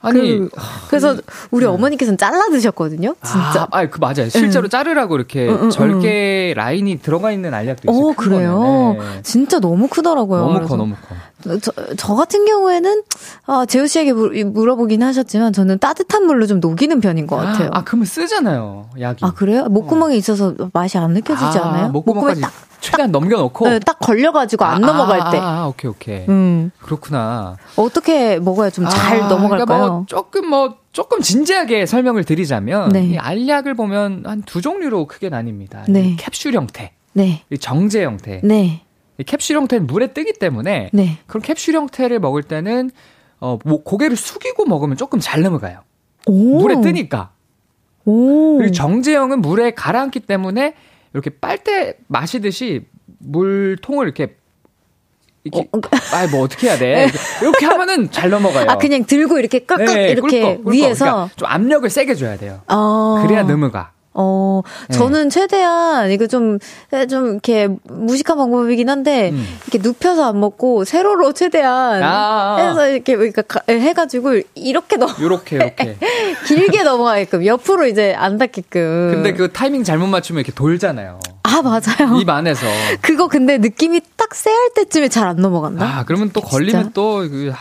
아니. 그, 래서 우리 네. 어머니께서는 잘라 드셨거든요. 진짜. 아, 그 맞아요. 실제로 응. 자르라고 이렇게 응, 응, 절개 라인이 들어가 있는 알약도 있어요. 어, 그래요. 네. 진짜 너무 크더라고요. 너무 커, 너무 커. 저, 저 같은 경우에는 아, 재우 씨에게 물어보긴 하셨지만 저는 따뜻한 물로 좀 녹이는 편인 것 같아요. 아, 그러면 쓰잖아요. 약이. 아, 그래요? 목구멍에 어. 있어서 맛이 안 느껴지지 아, 않아요? 목구멍에 딱 최대한 넘겨놓고. 네, 딱 걸려가지고 안 아, 넘어갈 때. 아, 오케이, 오케이. 음. 그렇구나. 어떻게 먹어야 좀잘 아, 넘어갈까요? 그러니까 뭐 조금 뭐, 조금 진지하게 설명을 드리자면. 네. 이 알약을 보면 한 두 종류로 크게 나뉩니다. 네. 캡슐 형태. 네. 정제 형태. 네. 이 캡슐 형태는 물에 뜨기 때문에. 네. 그럼 캡슐 형태를 먹을 때는, 어, 뭐 고개를 숙이고 먹으면 조금 잘 넘어가요. 오. 물에 뜨니까. 오. 그리고 정제형은 물에 가라앉기 때문에 이렇게 빨대 마시듯이 물통을 이렇게 이렇게 어, 아, 뭐 어떻게 해야 돼? 이렇게 하면은 잘 넘어가요. 아, 그냥 들고 이렇게 깍깍 네, 이렇게 꿀꺽, 꿀꺽. 위에서 그러니까 좀 압력을 세게 줘야 돼요. 어. 그래야 넘어가. 어, 네. 저는 최대한 이거 좀, 좀 이렇게 무식한 방법이긴 한데, 음. 이렇게 눕혀서 안 먹고, 세로로 최대한 아, 아, 아. 해서 이렇게 그러니까 해가지고, 이렇게 넘어. 요렇게, 이렇게. 길게 넘어가게끔, 옆으로 이제 안 닿게끔. 근데 그 타이밍 잘못 맞추면 이렇게 돌잖아요. 아, 아, 맞아요. 입 안에서. 그거 근데 느낌이 딱 쎄할 때쯤에 잘 안 넘어간다. 아, 그러면 또 걸리면 또한 그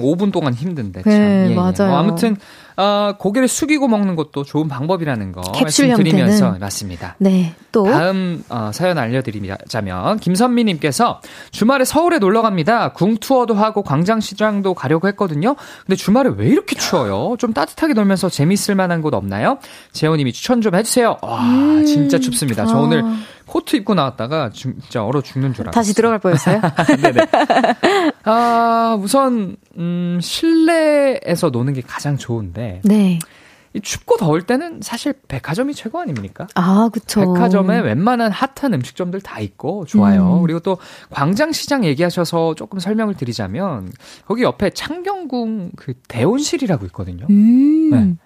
5분 동안 힘든데. 참. 네, 예, 맞아요. 예. 어, 아무튼 어, 고개를 숙이고 먹는 것도 좋은 방법이라는 거 캡슐 말씀드리면서 형태는. 맞습니다. 네. 또 다음 어, 사연 알려드리자면 김선미님께서 주말에 서울에 놀러 갑니다. 궁 투어도 하고 광장시장도 가려고 했거든요. 근데 주말에 왜 이렇게 추워요? 좀 따뜻하게 놀면서 재밌을 만한 곳 없나요? 재호님이 추천 좀 해주세요. 와 음. 진짜 춥습니다. 저 아. 오늘 코트 입고 나왔다가 진짜 얼어 죽는 줄 알았어요. 다시 들어갈 뻔했어요? 네네. 아 우선 음, 실내에서 노는 게 가장 좋은데. 네. 이 춥고 더울 때는 사실 백화점이 최고 아닙니까? 아, 그쵸. 백화점에 웬만한 핫한 음식점들 다 있고 좋아요. 음. 그리고 또 광장시장 얘기하셔서 조금 설명을 드리자면 거기 옆에 창경궁 그 대온실이라고 있거든요. 음. 네.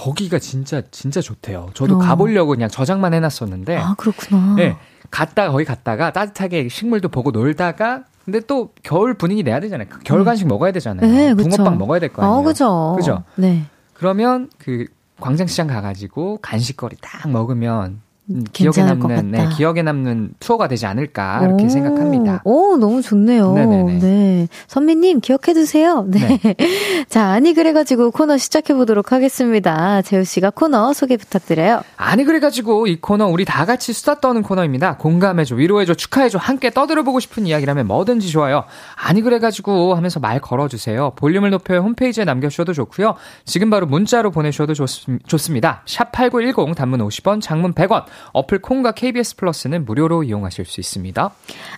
거기가 진짜 진짜 좋대요. 저도 어. 가보려고 그냥 저장만 해놨었는데. 아 그렇구나. 네, 갔다가 거기 갔다가 따뜻하게 식물도 보고 놀다가 근데 또 겨울 분위기 내야 되잖아요. 겨울 음. 간식 음. 먹어야 되잖아요. 네, 붕어빵 먹어야 될 거 아니에요. 어, 그죠. 그죠. 네. 그러면 그 광장시장 가가지고 간식거리 딱 먹으면 음, 기억에 남는 네, 기억에 남는 투어가 되지 않을까 이렇게 생각합니다. 오, 너무 좋네요. 네네네. 네. 선미님 기억해 두세요. 네. 네. 자, 아니 그래가지고 코너 시작해 보도록 하겠습니다. 재우 씨가 코너 소개 부탁드려요. 아니 그래가지고 이 코너 우리 다 같이 수다 떠는 코너입니다. 공감해줘, 위로해줘, 축하해줘, 함께 떠들어보고 싶은 이야기라면 뭐든지 좋아요. 아니 그래가지고 하면서 말 걸어주세요. 볼륨을 높여 홈페이지에 남겨주셔도 좋고요. 지금 바로 문자로 보내셔도 좋, 좋습니다. 샵 #8910 단문 50원, 장문 100원. 어플 콩과 KBS 플러스는 무료로 이용하실 수 있습니다.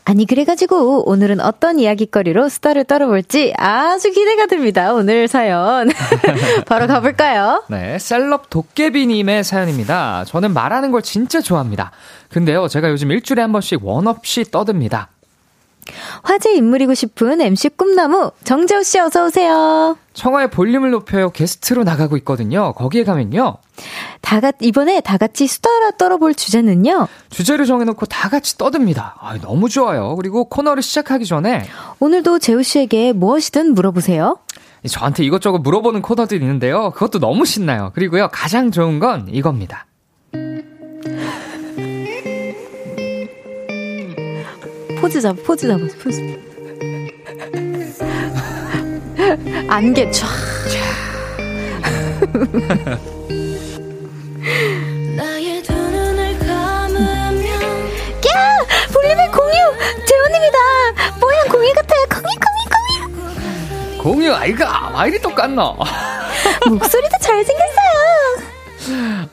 아니 그래가지고 오늘은 어떤 이야기거리로 수다를 떨어볼지 아주 기대가 됩니다. 오늘 사연 바로 가볼까요? 네, 셀럽 도깨비님의 사연입니다. 저는 말하는 걸 진짜 좋아합니다. 근데요, 제가 요즘 일주일에 한 번씩 원 없이 떠듭니다. 화제 인물이고 싶은 MC 꿈나무 정재호 씨 어서 오세요. 청하의 볼륨을 높여요 게스트로 나가고 있거든요. 거기에 가면요. 다 같, 이번에 다 같이 수다라 떨어볼 주제는요. 주제를 정해놓고 다 같이 떠듭니다. 아, 너무 좋아요. 그리고 코너를 시작하기 전에 오늘도 재우 씨에게 무엇이든 물어보세요. 저한테 이것저것 물어보는 코너들이 있는데요. 그것도 너무 신나요. 그리고요, 가장 좋은 건 이겁니다. 포즈 잡아, 포즈 잡아, 포즈. 안개 촤. 야! 볼륨의 공유! 재원입니다! 뭐야, 공유 같아요. 공유, 공유, 공유! 공유, 아이가, 와 이리 똑같노? 목소리도 잘생겼어요!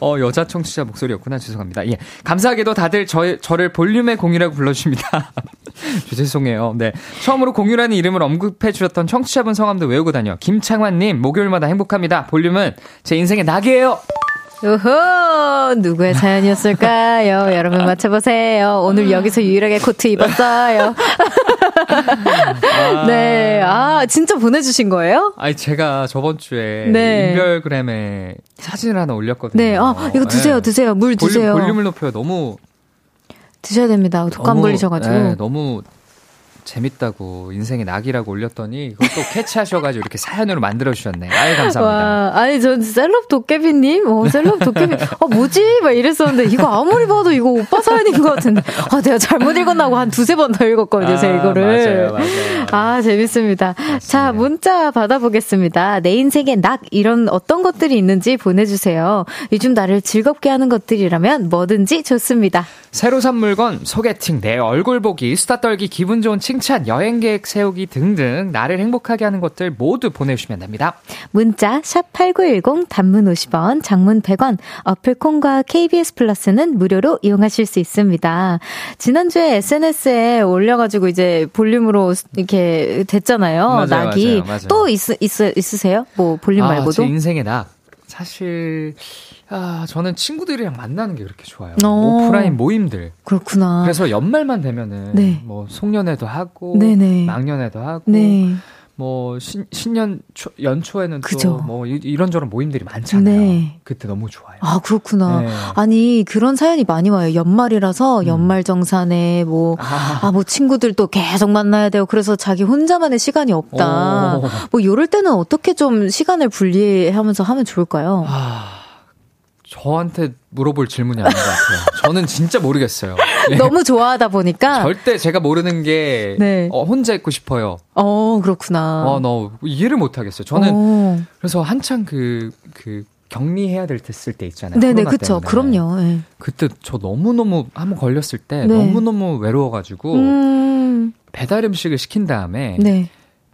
어, 여자 청취자 목소리였구나. 죄송합니다. 예. 감사하게도 다들 저, 저를 볼륨의 공유라고 불러주십니다. 죄송해요. 네. 처음으로 공유라는 이름을 언급해 주셨던 청취자분 성함도 외우고 다녀. 김창환님, 목요일마다 행복합니다. 볼륨은 제 인생의 낙이에요. 우후, 누구의 사연이었을까요? 여러분 맞춰보세요. 오늘 여기서 유일하게 코트 입었어요. 아. 네, 아, 진짜 보내주신 거예요? 아니, 제가 저번 주에 네. 인별그램에 사진을 하나 올렸거든요. 네, 아, 이거 드세요, 네. 드세요. 물 드세요. 볼륨, 을 높여 너무. 드셔야 됩니다. 독감 걸리셔가지고. 네, 너무 재밌다고 인생의 낙이라고 올렸더니 그것도 캐치하셔가지고 이렇게 사연으로 만들어 주셨네. 아유 감사합니다. 와, 아니 전 셀럽 도깨비님, 어 셀럽 도깨비, 어 뭐지? 막 이랬었는데 이거 아무리 봐도 이거 오빠 사연인 것 같은데, 아 내가 잘못 읽었나고 한 두세 번 더 읽었거든요, 아, 제가 이거를. 맞아요, 맞아요. 아 재밌습니다. 맞습니다. 자 문자 받아보겠습니다. 내 인생의 낙 이런 어떤 것들이 있는지 보내주세요. 요즘 나를 즐겁게 하는 것들이라면 뭐든지 좋습니다. 새로 산 물건, 소개팅, 내 얼굴 보기, 수다 떨기, 기분 좋은 칭 칭찬, 여행 계획 세우기 등등 나를 행복하게 하는 것들 모두 보내주시면 됩니다. 문자 샵8910 단문 50원, 장문 100원, 어플 콘과 KBS 플러스는 무료로 이용하실 수 있습니다. 지난주에 SNS에 올려가지고 이제 볼륨으로 이렇게 됐잖아요. 맞아요, 낙이. 맞아요, 맞아요. 또 있, 있, 있으세요? 뭐 볼륨 아, 말고도? 제 인생의 낙. 사실 아, 저는 친구들이랑 만나는 게 그렇게 좋아요. 오. 어. 오프라인 모임들. 그렇구나. 그래서 연말만 되면은 네. 뭐 송년회도 하고 네네. 막년회도 하고 네. 뭐 신, 신년 초, 연초에는 또 뭐 이런저런 모임들이 많잖아요. 네. 그때 너무 좋아요. 아 그렇구나. 네. 아니 그런 사연이 많이 와요. 연말이라서 음. 연말 정산에 뭐아뭐 아, 뭐 친구들 도 계속 만나야 되고 그래서 자기 혼자만의 시간이 없다. 오. 뭐 이럴 때는 어떻게 좀 시간을 분리하면서 하면 좋을까요? 아. 저한테 물어볼 질문이 아닌 것 같아요. 저는 진짜 모르겠어요. 네. 너무 좋아하다 보니까 절대 제가 모르는 게 네. 어, 혼자 있고 싶어요. 어 그렇구나. 어너 이해를 못 하겠어요. 저는 오. 그래서 한창 그그 그 격리해야 될 됐을 때 있잖아요. 네네 그렇죠. 그럼요. 네. 그때 저 너무 너무 한번 걸렸을 때 네. 너무 너무 외로워가지고 음. 배달 음식을 시킨 다음에.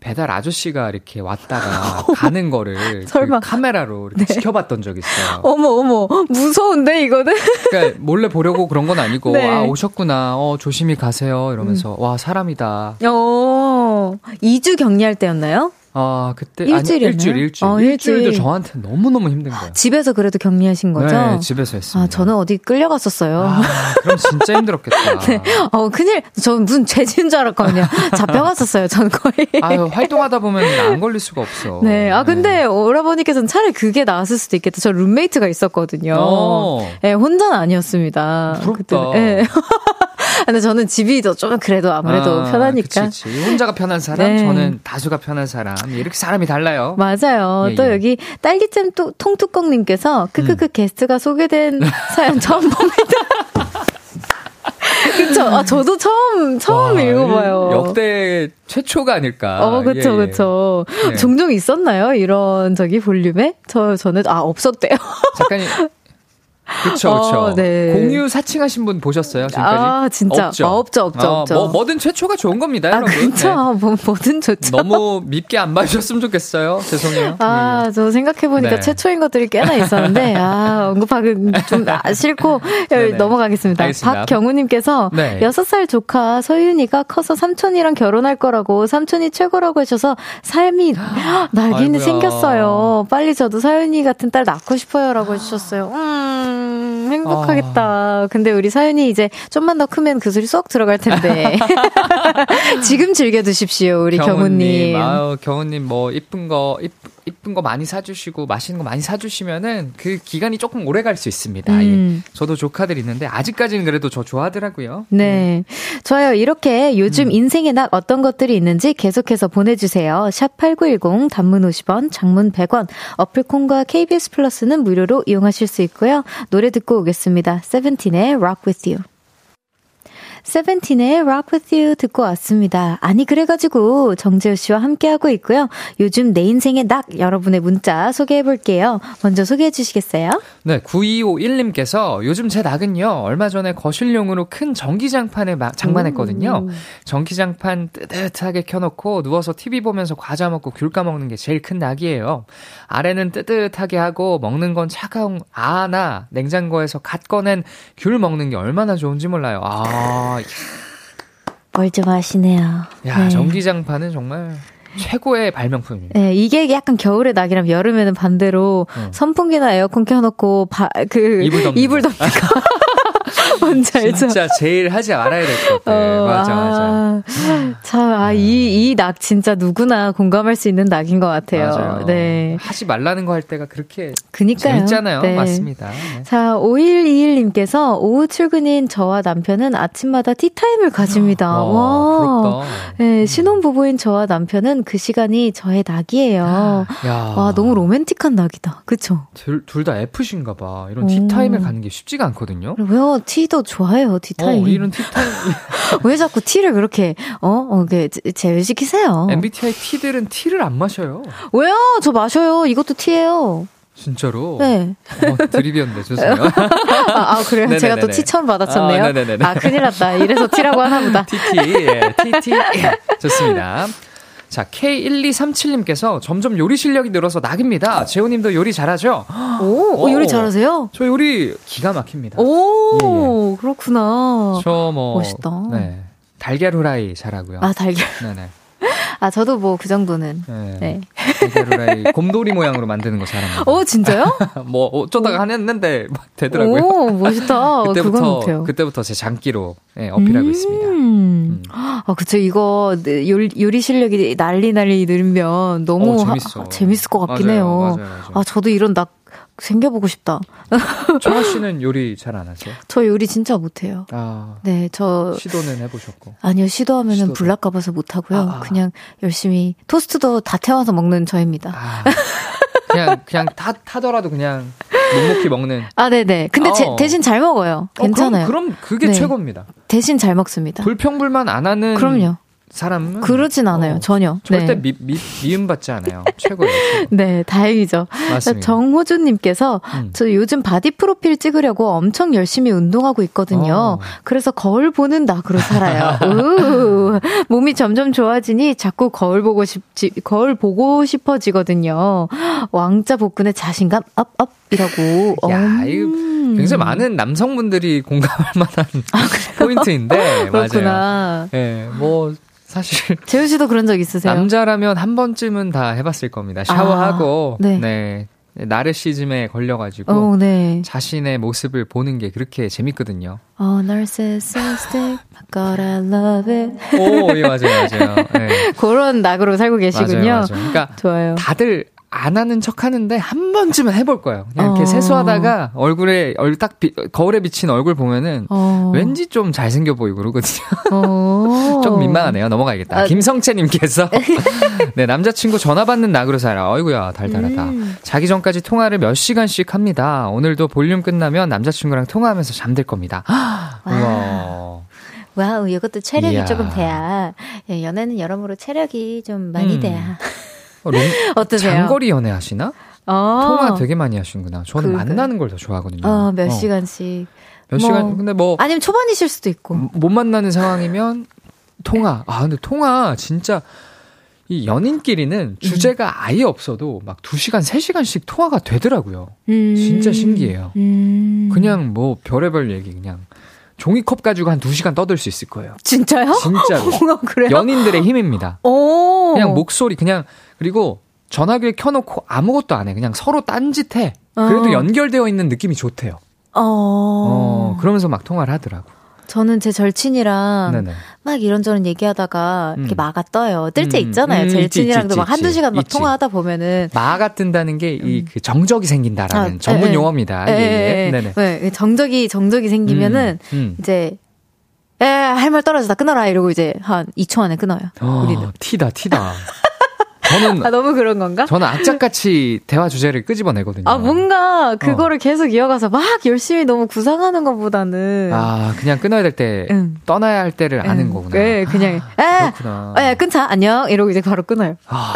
네. 배달 아저씨가 이렇게 왔다가 가는 거를 그 카메라로 이렇게 네. 지켜봤던 적이 있어요. 어머 어머 무서운데 이거는? 그러니까 몰래 보려고 그런 건 아니고 네. 아 오셨구나. 어 조심히 가세요. 이러면서 음. 와 사람이다. 어 2주 격리할 때였나요? 아, 그때 일주일 일주일 일주일. 어, 일주일도 저한테 너무너무 힘든 거예요. 집에서 그래도 격리하신 거죠? 네, 집에서 했습니다. 아, 저는 어디 끌려갔었어요. 아, 그럼 진짜 힘들었겠다. 네. 어, 큰일. 저는 무슨 죄진 줄 알았거든요. 잡혀갔었어요, 저는 거의. 아유, 활동하다 보면 안 걸릴 수가 없어. 네. 아, 근데 네. 오라버니께서는 차라리 그게 나았을 수도 있겠다. 저 룸메이트가 있었거든요. 어. 네, 혼자는 아니었습니다. 부럽다. 그때, 네. 근데 저는 집이 더 좀 그래도 아무래도 아, 편하니까. 그치, 그치. 혼자가 편한 사람, 네. 저는 다수가 편한 사람. 이렇게 사람이 달라요. 맞아요. 예, 또 예. 여기 딸기잼 또, 통뚜껑님께서 크크크 음. 게스트가 소개된 사연 처음 봅니다. 그쵸. 아, 저도 처음, 처음 와, 읽어봐요. 역대 최초가 아닐까. 어, 그쵸, 예, 예. 그쵸. 네. 종종 있었나요? 이런 저기 볼륨에? 저, 저는, 아, 없었대요. 잠깐 그렇죠, 그렇죠. 어, 네. 공유 사칭하신 분 보셨어요 지금까지? 아 진짜 없죠, 아, 없죠, 없죠, 어, 없죠. 뭐 뭐든 최초가 좋은 겁니다, 아, 여러분. 그렇죠, 네. 뭐 뭐든 좋죠. 너무 밉게 안 봐주셨으면 좋겠어요. 죄송해요. 아저 음. 생각해 보니까 네. 최초인 것들이 꽤나 있었는데 아 언급하기 좀 아, 싫고 넘어가겠습니다. 알겠습니다. 박경우님께서 네. 6살 조카 서윤이가 커서 삼촌이랑 결혼할 거라고 삼촌이 최고라고 하셔서 삶이 날개는 생겼어요. 빨리 저도 서윤이 같은 딸 낳고 싶어요라고 해주셨어요. 음. 음, 행복하겠다. 아. 근데 우리 사연이 이제 좀만 더 크면 그 소리 쏙 들어갈 텐데. 지금 즐겨 드십시오, 우리 경우님. 경우님. 아유, 경우님 뭐 이쁜 거, 이, 이쁜 거 많이 사주시고 맛있는 거 많이 사주시면은 그 기간이 조금 오래 갈 수 있습니다. 음. 예. 저도 조카들 있는데 아직까지는 그래도 저 좋아하더라고요. 네. 음. 좋아요. 이렇게 요즘 음. 인생에 낙 어떤 것들이 있는지 계속해서 보내주세요. 샵 8910 단문 50원, 장문 100원, 어플 콘과 KBS 플러스는 무료로 이용하실 수 있고요. 노래 듣고 오겠습니다. 세븐틴의 Rock With You. 세븐틴의 Rock With You 듣고 왔습니다. 아니 그래가지고 정재우 씨와 함께하고 있고요. 요즘 내 인생의 낙 여러분의 문자 소개해볼게요. 먼저 소개해 주시겠어요? 네, 9251님께서 요즘 제 낙은요. 얼마 전에 거실용으로 큰 전기장판을 장만했거든요. 음. 전기장판 뜨뜻하게 켜놓고 누워서 TV 보면서 과자 먹고 귤 까먹는 게 제일 큰 낙이에요. 아래는 뜨뜻하게 하고 먹는 건 차가운 아나 냉장고에서 갓 꺼낸 귤 먹는 게 얼마나 좋은지 몰라요. 아 뭘좀 아시네요. 야, 네. 전기장판은 정말 최고의 발명품입니다. 네, 이게 약간 겨울의 낙이라면 여름에는 반대로 응. 선풍기나 에어컨 켜놓고 바, 그 이불 덮는 이불 덮는 거. 뭔지 알죠? 진짜 제일 하지 말아야 될 것 같아. 어, 맞아, 아, 맞아. 참, 아, 이, 이 낙 진짜 누구나 공감할 수 있는 낙인 것 같아요. 맞아요. 네. 하지 말라는 거 할 때가 그렇게 그니까요. 재밌잖아요. 네. 맞습니다. 네. 자, 5121님께서 오후 출근인 저와 남편은 아침마다 티타임을 가집니다. 와, 와. 부럽다. 네, 음. 신혼부부인 저와 남편은 그 시간이 저의 낙이에요. 야. 와, 너무 로맨틱한 낙이다. 그쵸? 둘다 F신가 봐. 이런 티타임을 가는 게 쉽지가 않거든요. 왜요? 티도 좋아해요, 티타임. 어, 이런 티타임. 왜 자꾸 티를 그렇게, 어, 어, 그, 제외시키세요? MBTI 티들은 티를 안 마셔요. 왜요? 저 마셔요. 이것도 티예요. 진짜로? 네. 어, 드립이었네, 죄송해요. 아, 아, 그래요? 네네네네. 제가 또 티 처음 받았었네요. 아, 네네네. 아, 큰일 났다. 이래서 티라고 하나 보다. TT, 예. 예, 좋습니다. 자, K1237님께서 점점 요리 실력이 늘어서 낙입니다. 재호님도 요리 잘하죠? 오, 오, 요리 잘하세요? 저 요리 기가 막힙니다. 오, 예, 예. 그렇구나. 저 뭐. 멋있다. 네. 달걀 후라이 잘하고요. 아, 달걀. 네네. 아, 저도 뭐 그 정도는. 네. 네. 곰돌이 모양으로 만드는 거 잘합니다. 어, 진짜요? 뭐 어쩌다가 오. 했는데 되더라고요. 오, 멋있다. 그때부터 그때부터 제 장기로 네, 어필하고 음. 있습니다. 음. 아, 그쵸. 이거 네, 요리, 요리 실력이 난리 난리 늘면 너무 어, 재밌어. 하, 재밌을 것 같긴 맞아요, 해요. 맞아요, 맞아요. 아, 저도 이런 낙 생겨보고 싶다. 정아 씨는 요리 잘 안 하세요? 저 요리 진짜 못해요. 아, 네, 저 시도는 해보셨고. 아니요, 시도하면은 시도도. 불날까봐서 못하고요. 아, 아. 그냥 열심히 토스트도 다 태워서 먹는 저입니다. 아, 그냥 그냥 타 타더라도 그냥 묵묵히 먹는. 아, 네네. 근데 제, 어. 대신 잘 먹어요. 괜찮아요. 어, 그럼, 그럼 그게 네. 최고입니다. 대신 잘 먹습니다. 불평불만 안 하는. 그럼요. 사람은 그러진 않아요 어, 전혀 절대 네. 미, 미, 미움받지 않아요 최고예요 최고. 네 다행이죠 맞습니다. 정호준 님께서 음. 저 요즘 바디 프로필 찍으려고 엄청 열심히 운동하고 있거든요 어. 그래서 거울 보는 낙으로 살아요 우, 몸이 점점 좋아지니 자꾸 거울 보고 싶지 거울 보고 싶어지거든요 왕자 복근의 자신감 업업이라고 야 음. 이거 굉장히 많은 남성분들이 공감할 만한 아, 포인트인데 맞아요. 예, 네, 뭐 사실 재우 씨도 그런 적 있으세요? 남자라면 한 번쯤은 다 해봤을 겁니다. 샤워하고 아, 네. 네. 나르시즘에 걸려가지고 오, 네. 자신의 모습을 보는 게 그렇게 재밌거든요. 어, narcissistic, God I love it. 오, 예, 맞아요, 맞아요. 네. 그런 낙으로 살고 계시군요. 맞아요, 맞아요. 그러니까 좋아요. 다들 안 하는 척 하는데 한 번쯤은 해볼 거예요. 그냥 이렇게 어. 세수하다가 얼굴에 얼 딱 거울에 비친 얼굴 보면은 어. 왠지 좀 잘생겨 보이고 그러거든요. 어. 좀 민망하네요. 넘어가야겠다. 아. 김성채님께서 네 남자친구 전화 받는 낙으로 살아. 어이구야 달달하다. 음. 자기 전까지 통화를 몇 시간씩 합니다. 오늘도 볼륨 끝나면 남자친구랑 통화하면서 잠들 겁니다. 와. wow, 이것도 체력이 이야. 조금 돼야. 예, 연애는 여러모로 체력이 좀 많이 음. 돼야. 어, 롱, 어떠세요? 장거리 연애 하시나? 어. 통화 되게 많이 하시는구나. 저는 그, 만나는 걸 더 좋아하거든요. 어, 몇 어. 시간씩. 몇 뭐, 시간, 근데 뭐. 아니면 초반이실 수도 있고. 못 만나는 상황이면 통화. 아, 근데 통화 진짜. 이 연인끼리는 음. 주제가 아예 없어도 막 2시간, 3시간씩 통화가 되더라고요. 음. 진짜 신기해요. 음. 그냥 뭐 별의별 얘기 그냥 종이컵 가지고 한 2시간 떠들 수 있을 거예요. 진짜요? 진짜로. 그래요? 연인들의 힘입니다. 오. 그냥 목소리 그냥 그리고 전화기를 켜놓고 아무것도 안 해. 그냥 서로 딴짓해. 그래도 어. 연결되어 있는 느낌이 좋대요. 어. 어. 그러면서 막 통화를 하더라고. 저는 제 절친이랑 네네. 막 이런저런 얘기하다가 음. 이렇게 마가 떠요. 뜰때 음. 있잖아요. 음, 절친이랑도 막 한두 시간 막 있지. 통화하다 보면은 마가 뜬다는 게 이그 음. 정적이 생긴다라는 아, 전문 에, 용어입니다. 에, 예, 예. 네네. 네, 정적이 정적이 생기면은 음, 음. 이제 에, 할 말 떨어져다 끊어라 이러고 이제 한 2초 안에 끊어요. 어, 우리는. 티다, 티다. 저는 아, 너무 그런 건가? 저는 악착같이 대화 주제를 끄집어내거든요. 아 뭔가 그거를 어. 계속 이어가서 막 열심히 너무 구상하는 것보다는 아 그냥 끊어야 될때 응. 떠나야 할 때를 응. 아는 거구나. 네, 그냥 아, 그렇구나. 에, 끊자 안녕 이러고 이제 바로 끊어요. 아.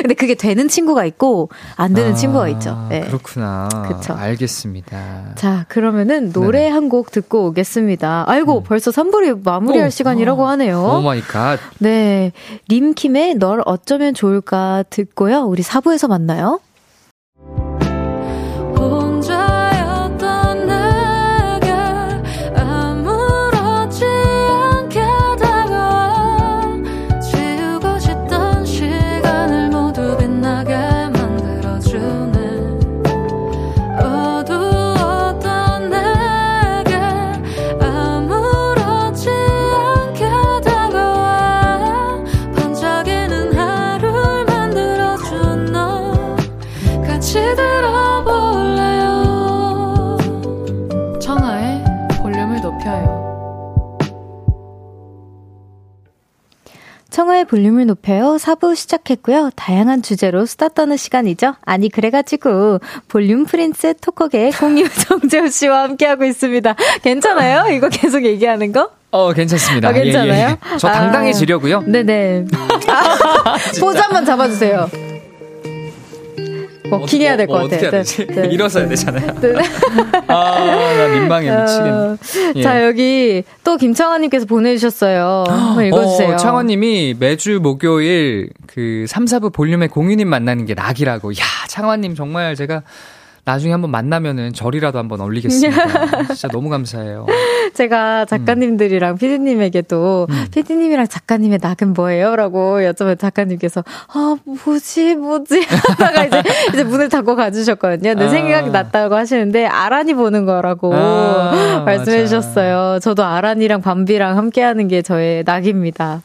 근데 그게 되는 친구가 있고 안 되는 아, 친구가 있죠. 네. 그렇구나. 그쵸. 알겠습니다. 자, 그러면은 노래 한곡 듣고 오겠습니다. 아이고, 음. 벌써 3부를 마무리할 오, 시간이라고 하네요. oh my god. 네. 림킴의 널 어쩌면 좋을까 듣고요. 우리 4부에서 만나요. 청하의 볼륨을 높여요. 4부 시작했고요. 다양한 주제로 수다 떠는 시간이죠. 아니, 그래가지고, 볼륨 prince talker계 공유 정재호 씨와 함께하고 있습니다. 괜찮아요? 이거 계속 얘기하는 거? 어, 괜찮습니다. 어, 괜찮아요? 예, 예. 저 당당해지려고요. 아, 네네. 아, 포즈 한번 잡아주세요. 워킹 해야 될 것 같아요. 어떻게 해야 되지? 네, 네. 일어서야 되잖아요. 네. 아, 나 민망해 미치겠네. 어, 예. 자, 여기 또 김창환님께서 보내주셨어요. 한번 읽어주세요. 어, 창환님이 매주 목요일 그 3, 4부 볼륨의 공유님 만나는 게 낙이라고. 야, 창환님 정말 제가 나중에 한번 만나면은 절이라도 한번 올리겠습니다. 진짜 너무 감사해요. 제가 작가님들이랑 피디님에게도 음. 피디님이랑 작가님의 낙은 뭐예요? 라고 여쭤본 작가님께서 아 뭐지 뭐지 하다가 이제 이제 문을 닫고 가주셨거든요. 내 아. 생각이 났다고 하시는데 아란이 보는 거라고 아, 말씀해 주셨어요. 저도 아란이랑 밤비랑 함께하는 게 저의 낙입니다.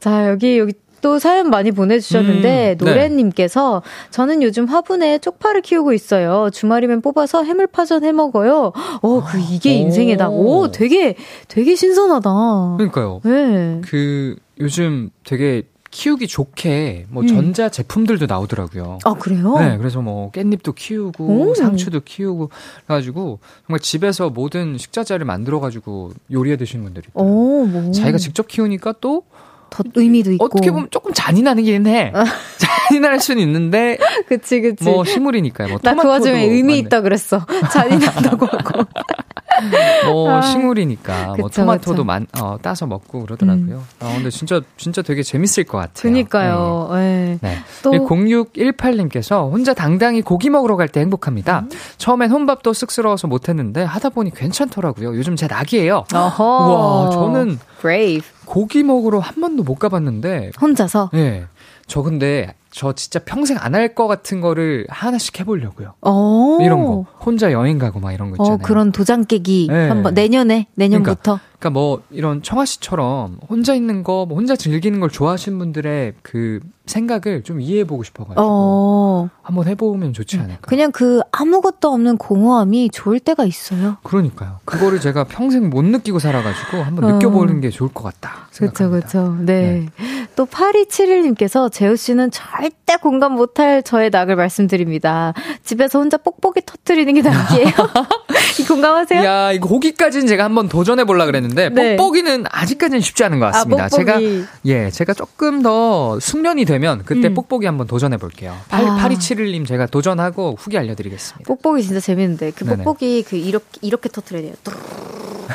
자 여기 여기 또 사연 많이 보내주셨는데 음, 네. 노래님께서 저는 요즘 화분에 쪽파를 키우고 있어요. 주말이면 뽑아서 해물파전 해 먹어요. 어, 그 이게 인생이다. 오, 되게 되게 신선하다. 그러니까요. 네. 그 요즘 되게 키우기 좋게 뭐 음. 전자 제품들도 나오더라고요. 아 그래요? 네, 그래서 뭐 깻잎도 키우고 오. 상추도 키우고 그래가지고 정말 집에서 모든 식자재를 만들어 가지고 요리해 드시는 분들이 있어요. 뭐. 자기가 직접 키우니까 또 더 의미도 있고 어떻게 보면 조금 잔인하긴 해. 잔인할 수는 있는데. 그치 그치. 뭐 식물이니까요. 뭐 나그 와중에 의미 있다 그랬어. 잔인하다고 하고. 뭐 아, 식물이니까 그쵸, 뭐 토마토도 만, 어, 따서 먹고 그러더라고요. 음. 아 근데 진짜 진짜 되게 재밌을 것 같아요. 그니까요. 네. 네. 또 0618님께서 혼자 당당히 고기 먹으러 갈 때 행복합니다. 음. 처음엔 혼밥도 쑥스러워서 못했는데 하다 보니 괜찮더라고요. 요즘 제 낙이에요. 어허. 와 저는 brave. 고기 먹으러 한 번도 못 가봤는데 혼자서. 네. 저 근데 저 진짜 평생 안 할 것 같은 거를 하나씩 해보려고요. 오. 이런 거. 혼자 여행 가고 막 이런 거 있잖아요. 어, 그런 도장 깨기 네. 한번 내년에 내년부터. 그러니까, 그러니까, 뭐 이런 청아 씨처럼 혼자 있는 거, 뭐 혼자 즐기는 걸 좋아하시는 분들의 그 생각을 좀 이해해보고 싶어가지고 어. 한번 해보면 좋지 않을까. 그냥 그 아무것도 없는 공허함이 좋을 때가 있어요. 그러니까요. 그거를 제가 평생 못 느끼고 살아가지고 한번 어. 느껴보는 게 좋을 것 같다. 그렇죠, 그렇죠. 네. 네. 또 8271님께서 재우 씨는 절대 공감 못할 저의 낙을 말씀드립니다. 집에서 혼자 뽁뽁이 터트리는 게 낙이에요. 공감하세요? 야, 이거 고기까지는 제가 한번 도전해 보려 그랬는데 네. 뽁뽁이는 아직까지는 쉽지 않은 것 같습니다. 아, 제가 예, 제가 조금 더 숙련이 되면 그때 음. 뽁뽁이 한번 도전해 볼게요. 8, 아. 8271님 제가 도전하고 후기 알려드리겠습니다. 뽁뽁이 진짜 재밌는데 그 뽁뽁이 그 이렇게 이렇게 터트려야 돼요.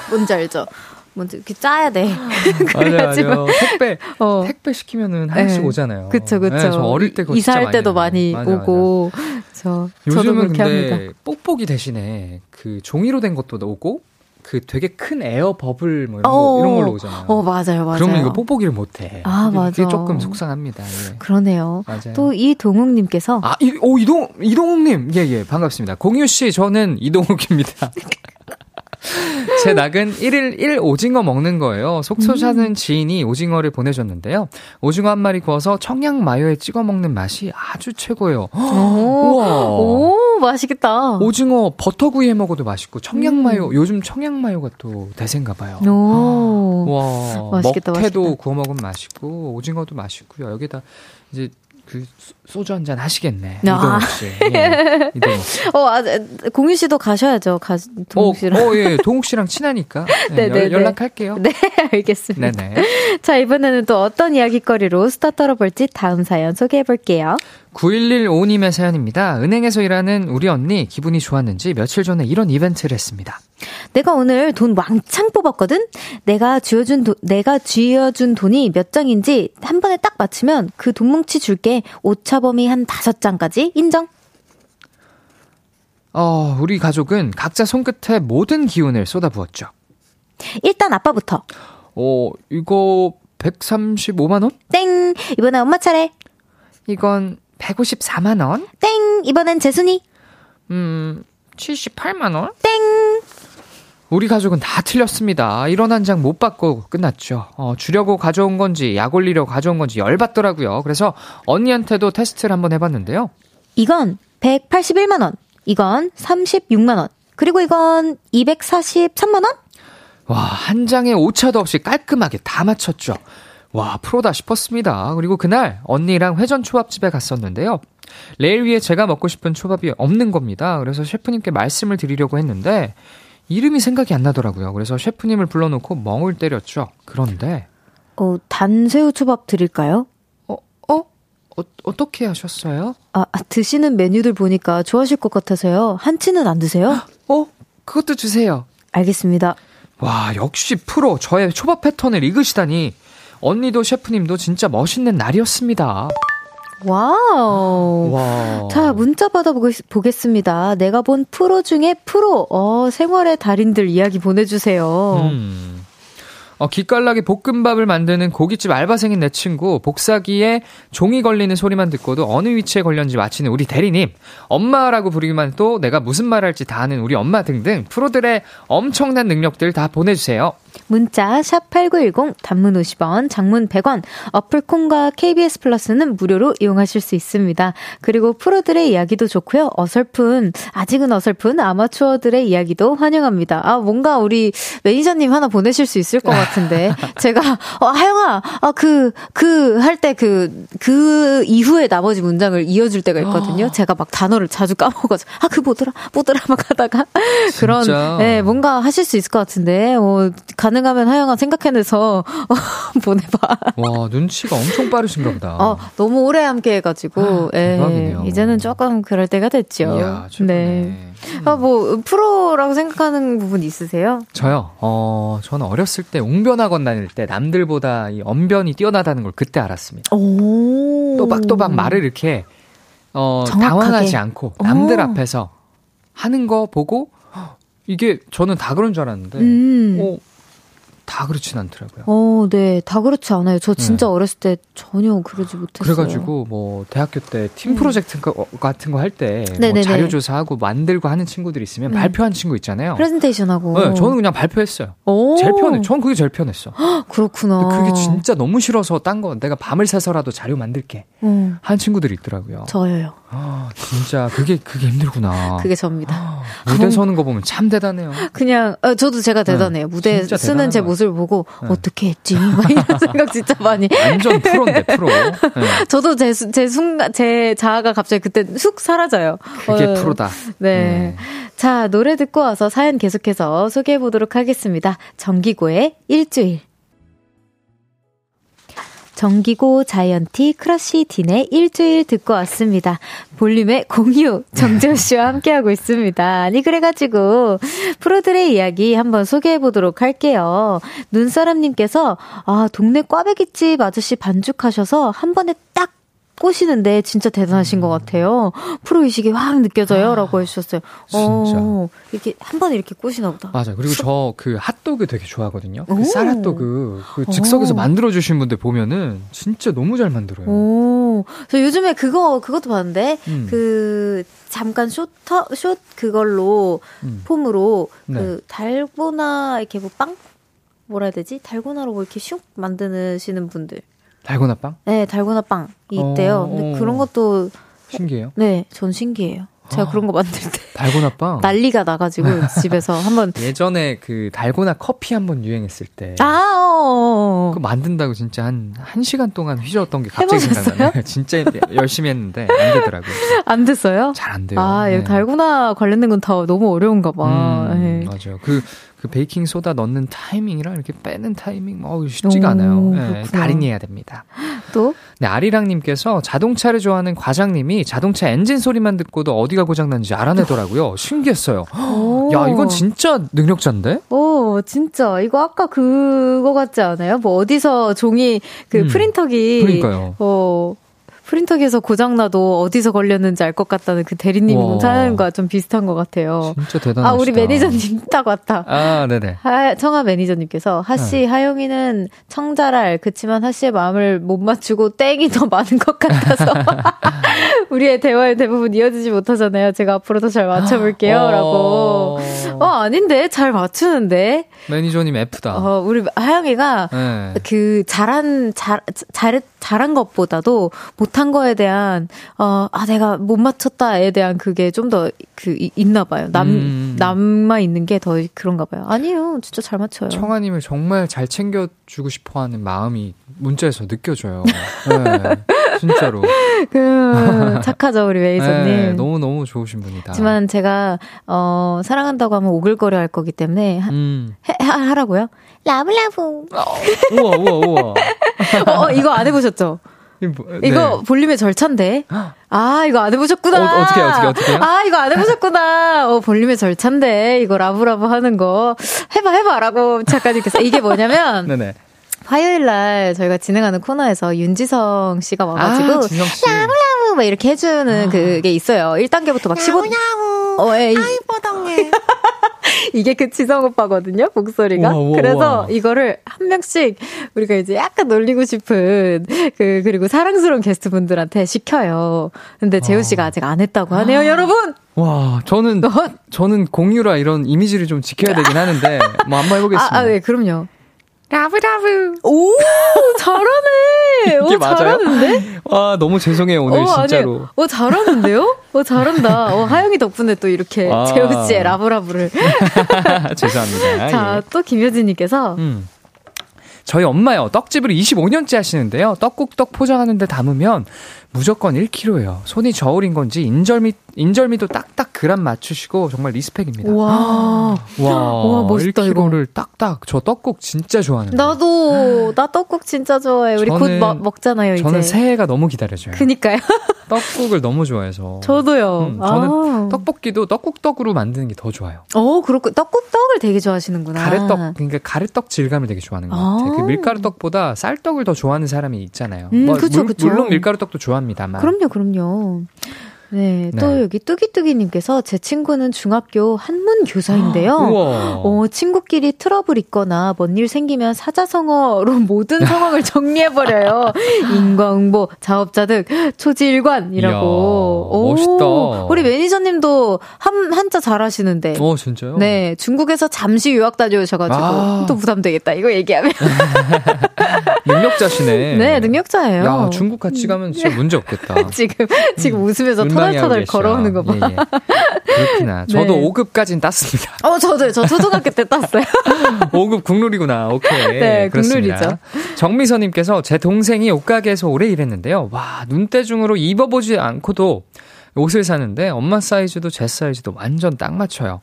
뭔지 알죠? 먼저 이렇게 짜야 돼. 맞아요, 맞아요. 택배, 어. 택배 시키면은 하나씩 네. 오잖아요. 그쵸, 그쵸. 네, 저 어릴 때 이사할 때도 많이, 많이 오고. 저, 요즘은 근데 합니다. 뽁뽁이 대신에 그 종이로 된 것도 오고 그 되게 큰 에어 버블 뭐 이런, 거, 이런 걸로 오잖아요. 어, 맞아요, 맞아요. 그러면 이거 뽁뽁이를 못 해. 아, 맞아. 그게 조금 속상합니다. 예. 그러네요. 맞아요. 또 이동욱 님께서 아, 이, 오 이동 이동욱 님, 예, 예, 반갑습니다. 공유 씨, 저는 이동욱입니다. 제 낙은 1일 1 오징어 먹는 거예요. 속초 사는 음. 지인이 오징어를 보내줬는데요. 오징어 한 마리 구워서 청양 마요에 찍어 먹는 맛이 아주 최고예요. 우와. 오, 맛있겠다. 오징어 버터구이 해 먹어도 맛있고 청양 마요 음. 요즘 청양 마요가 또 대세인가 봐요. 오. 와. 맛있겠다. 먹태도 맛있겠다. 구워 먹으면 맛있고 오징어도 맛있고요. 여기다 이제 그 소주 한 잔 하시겠네. 아. 이동욱 씨. 예, 이동욱 씨. 어, 아, 공유 씨도 가셔야죠. 가, 동욱 씨랑. 어, 어, 예. 동욱 씨랑 친하니까. 네, 네, 연락할게요. 네, 알겠습니다. 네네. 자, 이번에는 또 어떤 이야기거리로 스타 떨어볼지 다음 사연 소개해 볼게요. 9115님의 사연입니다. 은행에서 일하는 우리 언니 기분이 좋았는지 며칠 전에 이런 이벤트를 했습니다. 내가 오늘 돈 왕창 뽑았거든? 내가 쥐어준, 도, 내가 쥐어준 돈이 몇 장인지 한 번에 딱 맞추면 그 돈 뭉치 줄게. 오 차범위 한 다섯 장까지 인정? 어, 우리 가족은 각자 손끝에 모든 기운을 쏟아부었죠. 일단 아빠부터. 어, 이거 135만원? 땡! 이번엔 엄마 차례. 이건 154만원? 땡! 이번엔 재순이. 음, 78만원? 땡! 우리 가족은 다 틀렸습니다. 이런 한 장 못 받고 끝났죠. 어, 주려고 가져온 건지, 약 올리려 가져온 건지 열받더라고요. 그래서 언니한테도 테스트를 한번 해봤는데요. 이건 181만원. 이건 36만원. 그리고 이건 243만원? 와, 한 장에 오차도 없이 깔끔하게 다 맞췄죠. 와, 프로다 싶었습니다. 그리고 그날 언니랑 회전 초밥집에 갔었는데요. 레일 위에 제가 먹고 싶은 초밥이 없는 겁니다. 그래서 셰프님께 말씀을 드리려고 했는데 이름이 생각이 안 나더라고요. 그래서 셰프님을 불러놓고 멍을 때렸죠. 그런데 어, 단새우 초밥 드릴까요? 어, 어? 어 어떻게 하셨어요? 아, 아, 드시는 메뉴들 보니까 좋아하실 것 같아서요. 한치는 안 드세요? 어? 그것도 주세요. 알겠습니다. 와, 역시 프로. 저의 초밥 패턴을 읽으시다니. 언니도 셰프님도 진짜 멋있는 날이었습니다. wow. 와. 자, 문자 받아보겠습니다. 내가 본 프로 중에 프로. 어, 생활의 달인들 이야기 보내주세요. 음. 어, 기깔나게 볶음밥을 만드는 고깃집 알바생인 내 친구, 복사기에 종이 걸리는 소리만 듣고도 어느 위치에 걸렸는지 맞히는 우리 대리님, 엄마라고 부르기만 해도 내가 무슨 말 할지 다 아는 우리 엄마 등등 프로들의 엄청난 능력들 다 보내주세요. 문자 샵 8910 단문 50원, 장문 100원, 어플 콩과 KBS 플러스는 무료로 이용하실 수 있습니다. 그리고 프로들의 이야기도 좋고요. 어설픈 아직은 어설픈 아마추어들의 이야기도 환영합니다. 아 뭔가 우리 매니저님 하나 보내실 수 있을 것 같은데 제가 어 하영아 아그그 그할때 그그 그 이후에 나머지 문장을 이어줄 때가 있거든요. 어. 제가 막 단어를 자주 까먹어서 아그 뭐더라 뭐더라 막 하다가 그런 네 뭔가 하실 수 있을 것 같은데 어 가능하면 하영아 생각해내서 보내봐. 와 눈치가 엄청 빠르신가 보다. 어 너무 오래 함께 해가지고 아, 예, 이제는 조금 그럴 때가 됐죠. 이야, 네. 음. 아뭐 프로라고 생각하는 부분 있으세요? 저요. 어 저는 어렸을 때 웅변학원 다닐 때 남들보다 이 언변이 뛰어나다는 걸 그때 알았습니다. 오. 또박또박 말을 이렇게 어 당황하지 않고 남들 오. 앞에서 하는 거 보고 이게 저는 다 그런 줄 알았는데 음. 어, 다 그렇진 않더라고요. 어, 네. 다 그렇지 않아요. 저 진짜 네. 어렸을 때 전혀 그러지 못했어요. 그래가지고 뭐 대학교 때 팀 프로젝트 음. 같은 거 할 때 뭐 자료 조사하고 만들고 하는 친구들 있으면 음. 발표한 친구 있잖아요. 프레젠테이션 하고. 네, 저는 그냥 발표했어요. 오. 제일 편해. 저는 그게 제일 편했어. 그렇구나. 그게 진짜 너무 싫어서 딴 거 내가 밤을 새서라도 자료 만들게 음. 한 친구들이 있더라고요. 저요. 아, 진짜 그게 그게 힘들구나. 그게 접니다. 아, 무대 서는 거 보면 참 대단해요. 그냥 어, 저도 제가 대단해요. 네, 무대 쓰는 제 모습 을 보고 네. 어떻게 했지? 막 이런 생각 진짜 많이. 완전 프로인데 프로. 네. 저도 제 제 순간 제 자아가 갑자기 그때 쑥 사라져요. 그게 어, 프로다. 네. 음. 자 노래 듣고 와서 사연 계속해서 소개해 보도록 하겠습니다. 정기고의 일주일. 정기고 자이언티 크러쉬 딘의 일주일 듣고 왔습니다. 볼륨의 공유 정재호 씨와 함께하고 있습니다. 아니 그래가지고 프로들의 이야기 한번 소개해 보도록 할게요. 눈사람님께서 아 동네 꽈배기집 아저씨 반죽하셔서 한 번에 딱 꼬시는데 진짜 대단하신 것 음. 같아요. 프로 의식이 확 느껴져요. 아, 라고 해주셨어요. 진짜. 어, 이렇게 한 번에 이렇게 꼬시나 보다. 맞아. 그리고 저 그 핫도그 되게 좋아하거든요. 그 쌀핫도그. 그 즉석에서 만들어 주신 분들 보면은 진짜 너무 잘 만들어요. 오. 저 요즘에 그거, 그것도 봤는데, 음. 그, 잠깐 쇼터, 숏 그걸로, 음. 폼으로, 네. 그, 달고나, 이렇게 뭐 빵? 뭐라 해야 되지? 달고나로 뭐 이렇게 슉 만드시는 분들. 달고나 빵? 네, 달고나빵 있대요. 어, 근데 그런 것도 신기해요. 네, 전 신기해요. 제가 아, 그런 거 만들 때 달고나 빵 난리가 나가지고 집에서 한번 예전에 그 달고나 커피 한번 유행했을 때 아, 어. 그 만든다고 진짜 한 1시간 동안 휘저었던 게 갑자기 생각나요. 진짜 열심히 했는데 안 되더라고요. 안 됐어요? 잘 안 돼요. 아, 네. 달고나 관련된 건 다 너무 어려운가 봐. 음, 네. 맞아요. 그 그 베이킹 소다 넣는 타이밍이랑 이렇게 빼는 타이밍 어 쉽지가 오, 않아요. 네, 달인이어야 됩니다. 또? 네, 아리랑 님께서 자동차를 좋아하는 과장님이 자동차 엔진 소리만 듣고도 어디가 고장 난지 알아내더라고요. 신기했어요. 오. 야, 이건 진짜 능력자인데? 오, 진짜. 이거 아까 그거 같지 않아요? 뭐 어디서 종이 그 음, 프린터기. 그러니까요. 어, 프린터기에서 고장나도 어디서 걸렸는지 알 것 같다는 그 대리님 사연과 좀 비슷한 것 같아요. 진짜 대단하다. 아, 우리 매니저님 딱 왔다. 아, 네네. 하, 청아 매니저님께서 하씨, 네. 하영이는 청자랄, 그치만 하씨의 마음을 못 맞추고 땡이 더 많은 것 같아서 우리의 대화의 대부분 이어지지 못하잖아요. 제가 앞으로 더 잘 맞춰볼게요. 어... 라고. 어, 아닌데? 잘 맞추는데? 매니저님 F다. 어, 우리 하영이가 네. 그 잘한, 잘, 잘, 잘한 것보다도 못한 거에 대한 어 아 내가 못 맞췄다에 대한 그게 좀 더 그 있나 봐요. 남 음. 남아 있는 게 더 그런가 봐요. 아니에요. 진짜 잘 맞춰요. 청아님을 정말 잘 챙겨 주고 싶어 하는 마음이 문자에서 느껴져요. 네. 진짜로. 그 착하죠 우리 메이저님. 네, 너무 너무 좋으신 분이다. 하지만 제가 어 사랑한다고 하면 오글거려 할 거기 때문에 하, 음. 해, 하 라고요. 라블라브. 어, 우와 우와 우와. 어, 이거 안 해보셨죠? 뭐, 네. 이거 볼륨의 절차인데. 아, 이거 안 해보셨구나. 어, 떻게 어떻게, 어떻게? 아, 이거 안 해보셨구나. 어, 볼륨의 절차인데. 이거 love love 하는 거. 해봐, 해봐. 라고 작가님께서. 이게 뭐냐면. 네네. 화요일 날 저희가 진행하는 코너에서 윤지성 씨가 와가지고. 아, love love 막 이렇게 해주는 아. 그게 있어요. 1단계부터 막 15. 어, 에이. 아이, 뻐덩해. 이게 그 지성 오빠거든요, 목소리가. 우와, 우와, 그래서 우와. 이거를 한 명씩 우리가 이제 약간 놀리고 싶은 그, 그리고 사랑스러운 게스트분들한테 시켜요. 근데 재우 씨가 아. 직 안 했다고 하네요, 아. 여러분! 와, 저는, 너? 저는 공유라 이런 이미지를 좀 지켜야 되긴 하는데, 뭐 한번 해보겠습니다. 아, 아 네, 그럼요. love love. 오, 잘하네. 오, 맞아요? 잘하는데? 와, 너무 죄송해요, 오늘 어, 진짜로. 아니, 어, 잘하는데요? 어, 잘한다. 어, 하영이 덕분에 또 이렇게 아. 재우 씨의 love love를. 죄송합니다. 자, 예. 또 김효진님께서. 음. 저희 엄마요, 떡집을 25년째 하시는데요. 떡국떡 포장하는데 담으면 무조건 1kg예요. 손이 저울인 건지 인절미 인절미도 딱딱 그람 맞추시고 정말 리스펙입니다. 와, 와, 와 멋있다 1kg를 이거. 딱딱. 저 떡국 진짜 좋아하는데. 나도 나 떡국 진짜 좋아해. 우리 곧 먹, 먹잖아요 이제. 저는 새해가 너무 기다려져요. 그니까요. 떡국을 너무 좋아해서. 저도요. 음, 저는 아. 떡볶이도 떡국떡으로 만드는 게 더 좋아요. 어, 그렇고 떡국떡을 되게 좋아하시는구나. 가래떡 그러니까 가래떡 질감을 되게 좋아하는 것 같아요. 그 아. 밀가루떡보다 쌀떡을 더 좋아하는 사람이 있잖아요. 음, 뭐, 그쵸, 물, 물론 밀가루떡도 좋아 합니다만. 그럼요, 그럼요. 네, 또 네. 여기 뚜기뚜기님께서 제 친구는 중학교 한문 교사인데요. 어, 친구끼리 트러블 있거나 뭔 일 생기면 사자성어로 모든 상황을 정리해버려요. 인과응보, 자업자득, 초지일관이라고. 오, 멋있다. 우리 매니저님도 한, 한자 잘하시는데. 어, 진짜요? 네, 중국에서 잠시 유학 다녀오셔가지고 아. 또 부담되겠다. 이거 얘기하면. 능력자시네. 네, 능력자예요. 야, 중국 같이 가면 진짜 문제 없겠다. 지금, 지금 웃으면서 터 덜터덜 걸어오는 거 봐. 예, 예. 그렇구나. 저도 네. 5급까지는 땄습니다. 어, 저도요. 저 초등학교 때 땄어요. 5급 국룰이구나. 오케이. 네, 국룰이죠. 정미선님께서 제 동생이 옷가게에서 오래 일했는데요. 와, 눈대중으로 입어보지 않고도 옷을 사는데 엄마 사이즈도 제 사이즈도 완전 딱 맞춰요.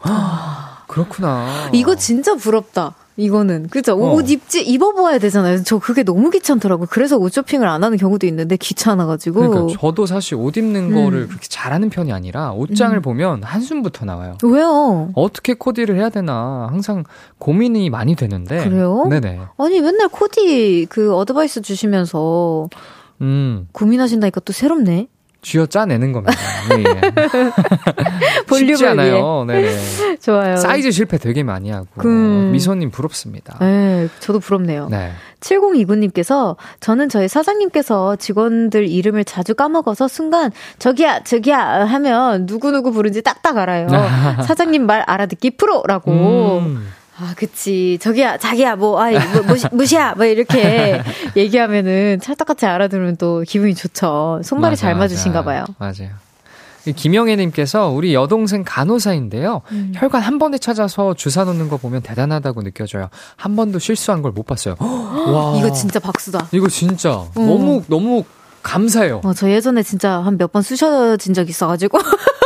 그렇구나. 이거 진짜 부럽다. 이거는 그죠 어. 옷 입지 입어봐야 되잖아요. 저 그게 너무 귀찮더라고. 그래서 옷 쇼핑을 안 하는 경우도 있는데 귀찮아가지고. 그러니까 저도 사실 옷 입는 음. 거를 그렇게 잘하는 편이 아니라 옷장을 음. 보면 한숨부터 나와요. 왜요? 어떻게 코디를 해야 되나 항상 고민이 많이 되는데. 그래요? 네네. 아니 맨날 코디 그 어드바이스 주시면서 음. 고민하신다니까 또 새롭네. 쥐어 짜내는 겁니다. 예, 예. 쉽지 않아요. 네 좋아요. 사이즈 실패 되게 많이 하고. 그... 미소님 부럽습니다. 네, 저도 부럽네요. 네. 7029님께서 저는 저희 사장님께서 직원들 이름을 자주 까먹어서 순간 저기야 저기야 하면 누구 누구 부른지 딱딱 알아요. 사장님 말 알아듣기 프로라고. 음. 아, 그치. 저기야, 자기야, 뭐, 아이, 뭐, 무시, 무시야, 뭐, 이렇게 얘기하면은 찰떡같이 알아들으면 또 기분이 좋죠. 손발이 맞아, 잘 맞으신가 봐요. 맞아요. 김영애님께서 우리 여동생 간호사인데요. 음. 혈관 한 번에 찾아서 주사 놓는 거 보면 대단하다고 느껴져요. 한 번도 실수한 걸 못 봤어요. 와. 이거 진짜 박수다. 이거 진짜 음. 너무, 너무 감사해요. 어, 저 예전에 진짜 한 몇 번 쑤셔진 적 있어가지고.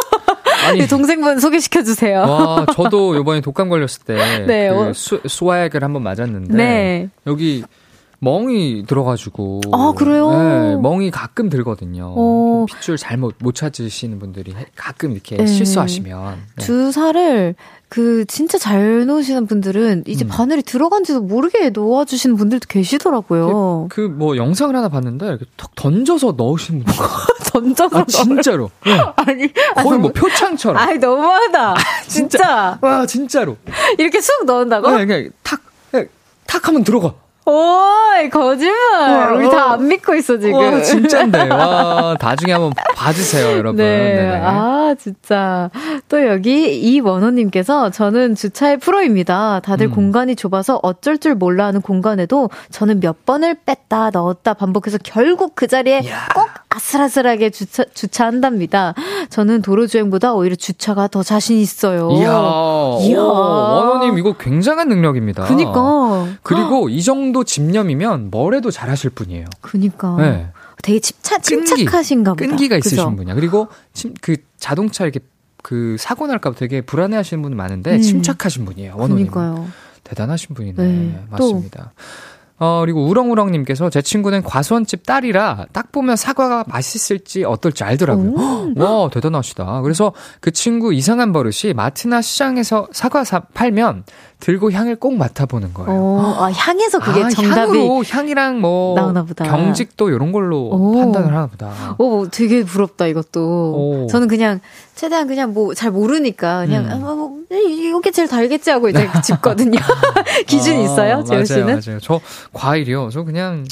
아니, 동생분 소개시켜 주세요. 와, 저도 이번에 독감 걸렸을 때 네, 그 어. 수, 스와액을 한번 맞았는데 네. 여기 멍이 들어가지고. 아, 그래요? 네, 멍이 가끔 들거든요. 어. 핏줄 잘못 못 찾으시는 분들이 가끔 이렇게 네. 실수하시면. 네. 주사를 그 진짜 잘 놓으시는 분들은 이제 음. 바늘이 들어간지도 모르게 놓아주시는 분들도 계시더라고요. 그뭐 영상을 하나 봤는데 턱 던져서 넣으시는 분들. 던져서 아, 진짜로. 네. 아니 거의 뭐 표창처럼. 아니 너무하다. 아, 진짜. 진짜. 와 진짜로. 이렇게 쑥 넣은다고? 네, 그냥 탁, 탁 하면 들어가. 오이, 거짓말. 어, 우리 다 안 믿고 있어, 지금. 와, 진짠데. 와, 나중에 한번 봐주세요, 여러분. 네. 네네. 아, 진짜. 또 여기 이원호님께서 저는 주차의 프로입니다. 다들 음. 공간이 좁아서 어쩔 줄 몰라 하는 공간에도 저는 몇 번을 뺐다, 넣었다 반복해서 결국 그 자리에 이야. 꼭 아슬아슬하게 주차, 주차한답니다. 저는 도로주행보다 오히려 주차가 더 자신 있어요. 이야. 이야. 원호님, 이거 굉장한 능력입니다. 그니까. 그리고 이 정도 집념이면 뭘 해도 잘하실 분이에요. 그니까. 네. 되게 집차, 침착하신가 보다. 끈기가 있으신 그죠? 분이야. 그리고 침, 그 자동차 이렇게 그 사고 날까 봐 되게 불안해 하시는 분 많은데 음. 침착하신 분이에요. 원호님. 그니까요. 대단하신 분이네. 네. 맞습니다. 또. 어, 그리고 우렁우렁님께서 제 친구는 과수원집 딸이라 딱 보면 사과가 맛있을지 어떨지 알더라고요. 와, 대단하시다. 그래서 그 친구 이상한 버릇이 마트나 시장에서 사과 사, 팔면 들고 향을 꼭 맡아보는 거예요. 오, 아, 향에서 그게 아, 정답이 향으로 향이랑 뭐 나오나 보다. 경직도 이런 걸로 오. 판단을 하나 보다. 오, 되게 부럽다 이것도. 오. 저는 그냥 최대한 그냥 뭐 잘 모르니까 그냥 음. 아, 뭐, 이게 제일 달겠지 하고 이제 짚거든요. 기준이 아, 있어요, 재호 씨는? 맞아요, 맞아요. 저 과일이요. 저 그냥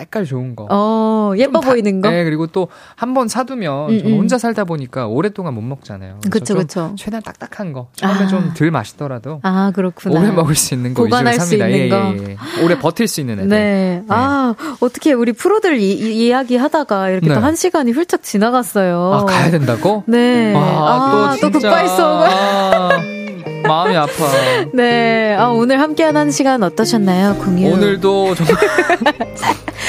때깔 좋은 거. 어, 예뻐 보이는 거? 네, 그리고 또 한 번 사두면 음, 음. 혼자 살다 보니까 오랫동안 못 먹잖아요. 그쵸, 그쵸. 최대한 딱딱한 거. 처음에 아. 좀덜 맛있더라도. 아, 그렇구나. 오래 먹을 수 있는 거 보관할. 수 있는 예, 거. 예, 예. 오래 버틸 수 있는 애들. 네. 네. 아, 어떻게 우리 프로들 이, 이 이야기 하다가 이렇게 네. 또한 시간이 훌쩍 지나갔어요. 아, 가야 된다고? 네. 아, 아 또, 송. 마음이 아파. 네. 아, 오늘 함께한 한 시간 어떠셨나요, 공유? 오늘도 정말.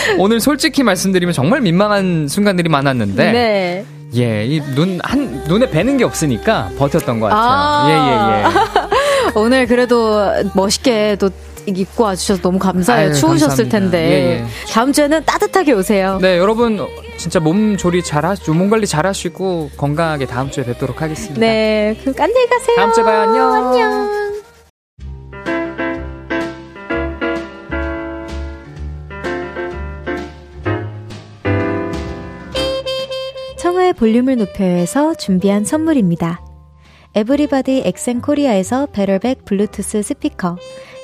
오늘 솔직히 말씀드리면 정말 민망한 순간들이 많았는데. 네. 예, 이 눈, 한, 눈에 뵈는 게 없으니까 버텼던 것 같아요. 아~ 예, 예, 예. 오늘 그래도 멋있게 또 입고 와주셔서 너무 감사해요. 아유, 추우셨을 감사합니다. 텐데. 예, 예. 다음 주에는 따뜻하게 오세요. 네, 여러분 진짜 몸 조리 잘 하시고 몸 관리 잘 하시고 건강하게 다음 주에 뵙도록 하겠습니다. 네, 그 안녕히 가세요. 다음 주에 봐요. 안녕. 안녕. 청하의 볼륨을 높여서 준비한 선물입니다. everybody 엑센 코리아에서 베럴백 블루투스 스피커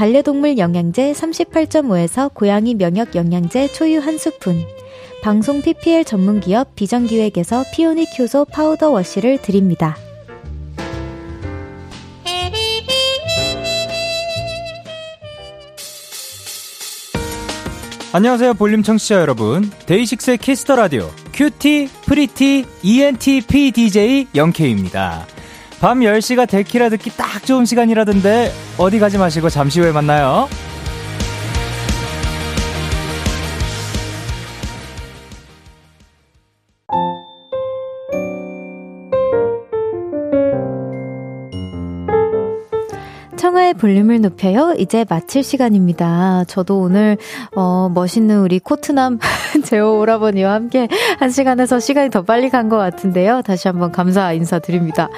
반려동물 영양제 38.5에서 고양이 면역 영양제 초유 한 스푼, 방송 PPL 전문 기업 비전기획에서 피오닉 효소 파우더 워시를 드립니다. 안녕하세요 볼륨 청취자 여러분. 데이식스의 Kiss the Radio cutie pretty ENTP DJ 영케입니다 밤 10시가 데키라 듣기 딱 좋은 시간이라던데 어디 가지 마시고 잠시 후에 만나요. 청하의 볼륨을 높여요. 이제 마칠 시간입니다. 저도 오늘, 어, 멋있는 우리 코트남 제오 오라버니와 함께 한 시간에서 시간이 더 빨리 간 것 같은데요. 다시 한번 감사 인사드립니다.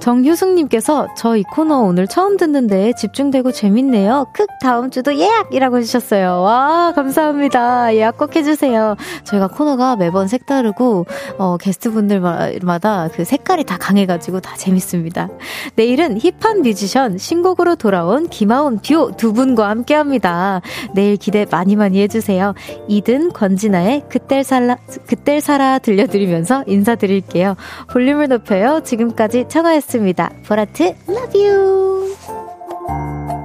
정효승님께서 저 이 코너 오늘 처음 듣는데 집중되고 재밌네요. 크 다음 주도 예약이라고 해주셨어요. 와, 감사합니다. 예약 꼭 해주세요. 저희가 코너가 매번 색다르고, 어, 게스트분들마다 그 색깔이 다 강해가지고 다 재밌습니다. 내일은 힙한 뮤지션 신곡으로 돌아 온 김하온 듀오 두 분과 함께 합니다. 내일 기대 많이 많이 해주세요. 이든 권진아의 그댈 살라, 그댈 살아 들려드리면서 인사드릴게요. 볼륨을 높여요. 지금까지 청하였습니다. 보라트, love you!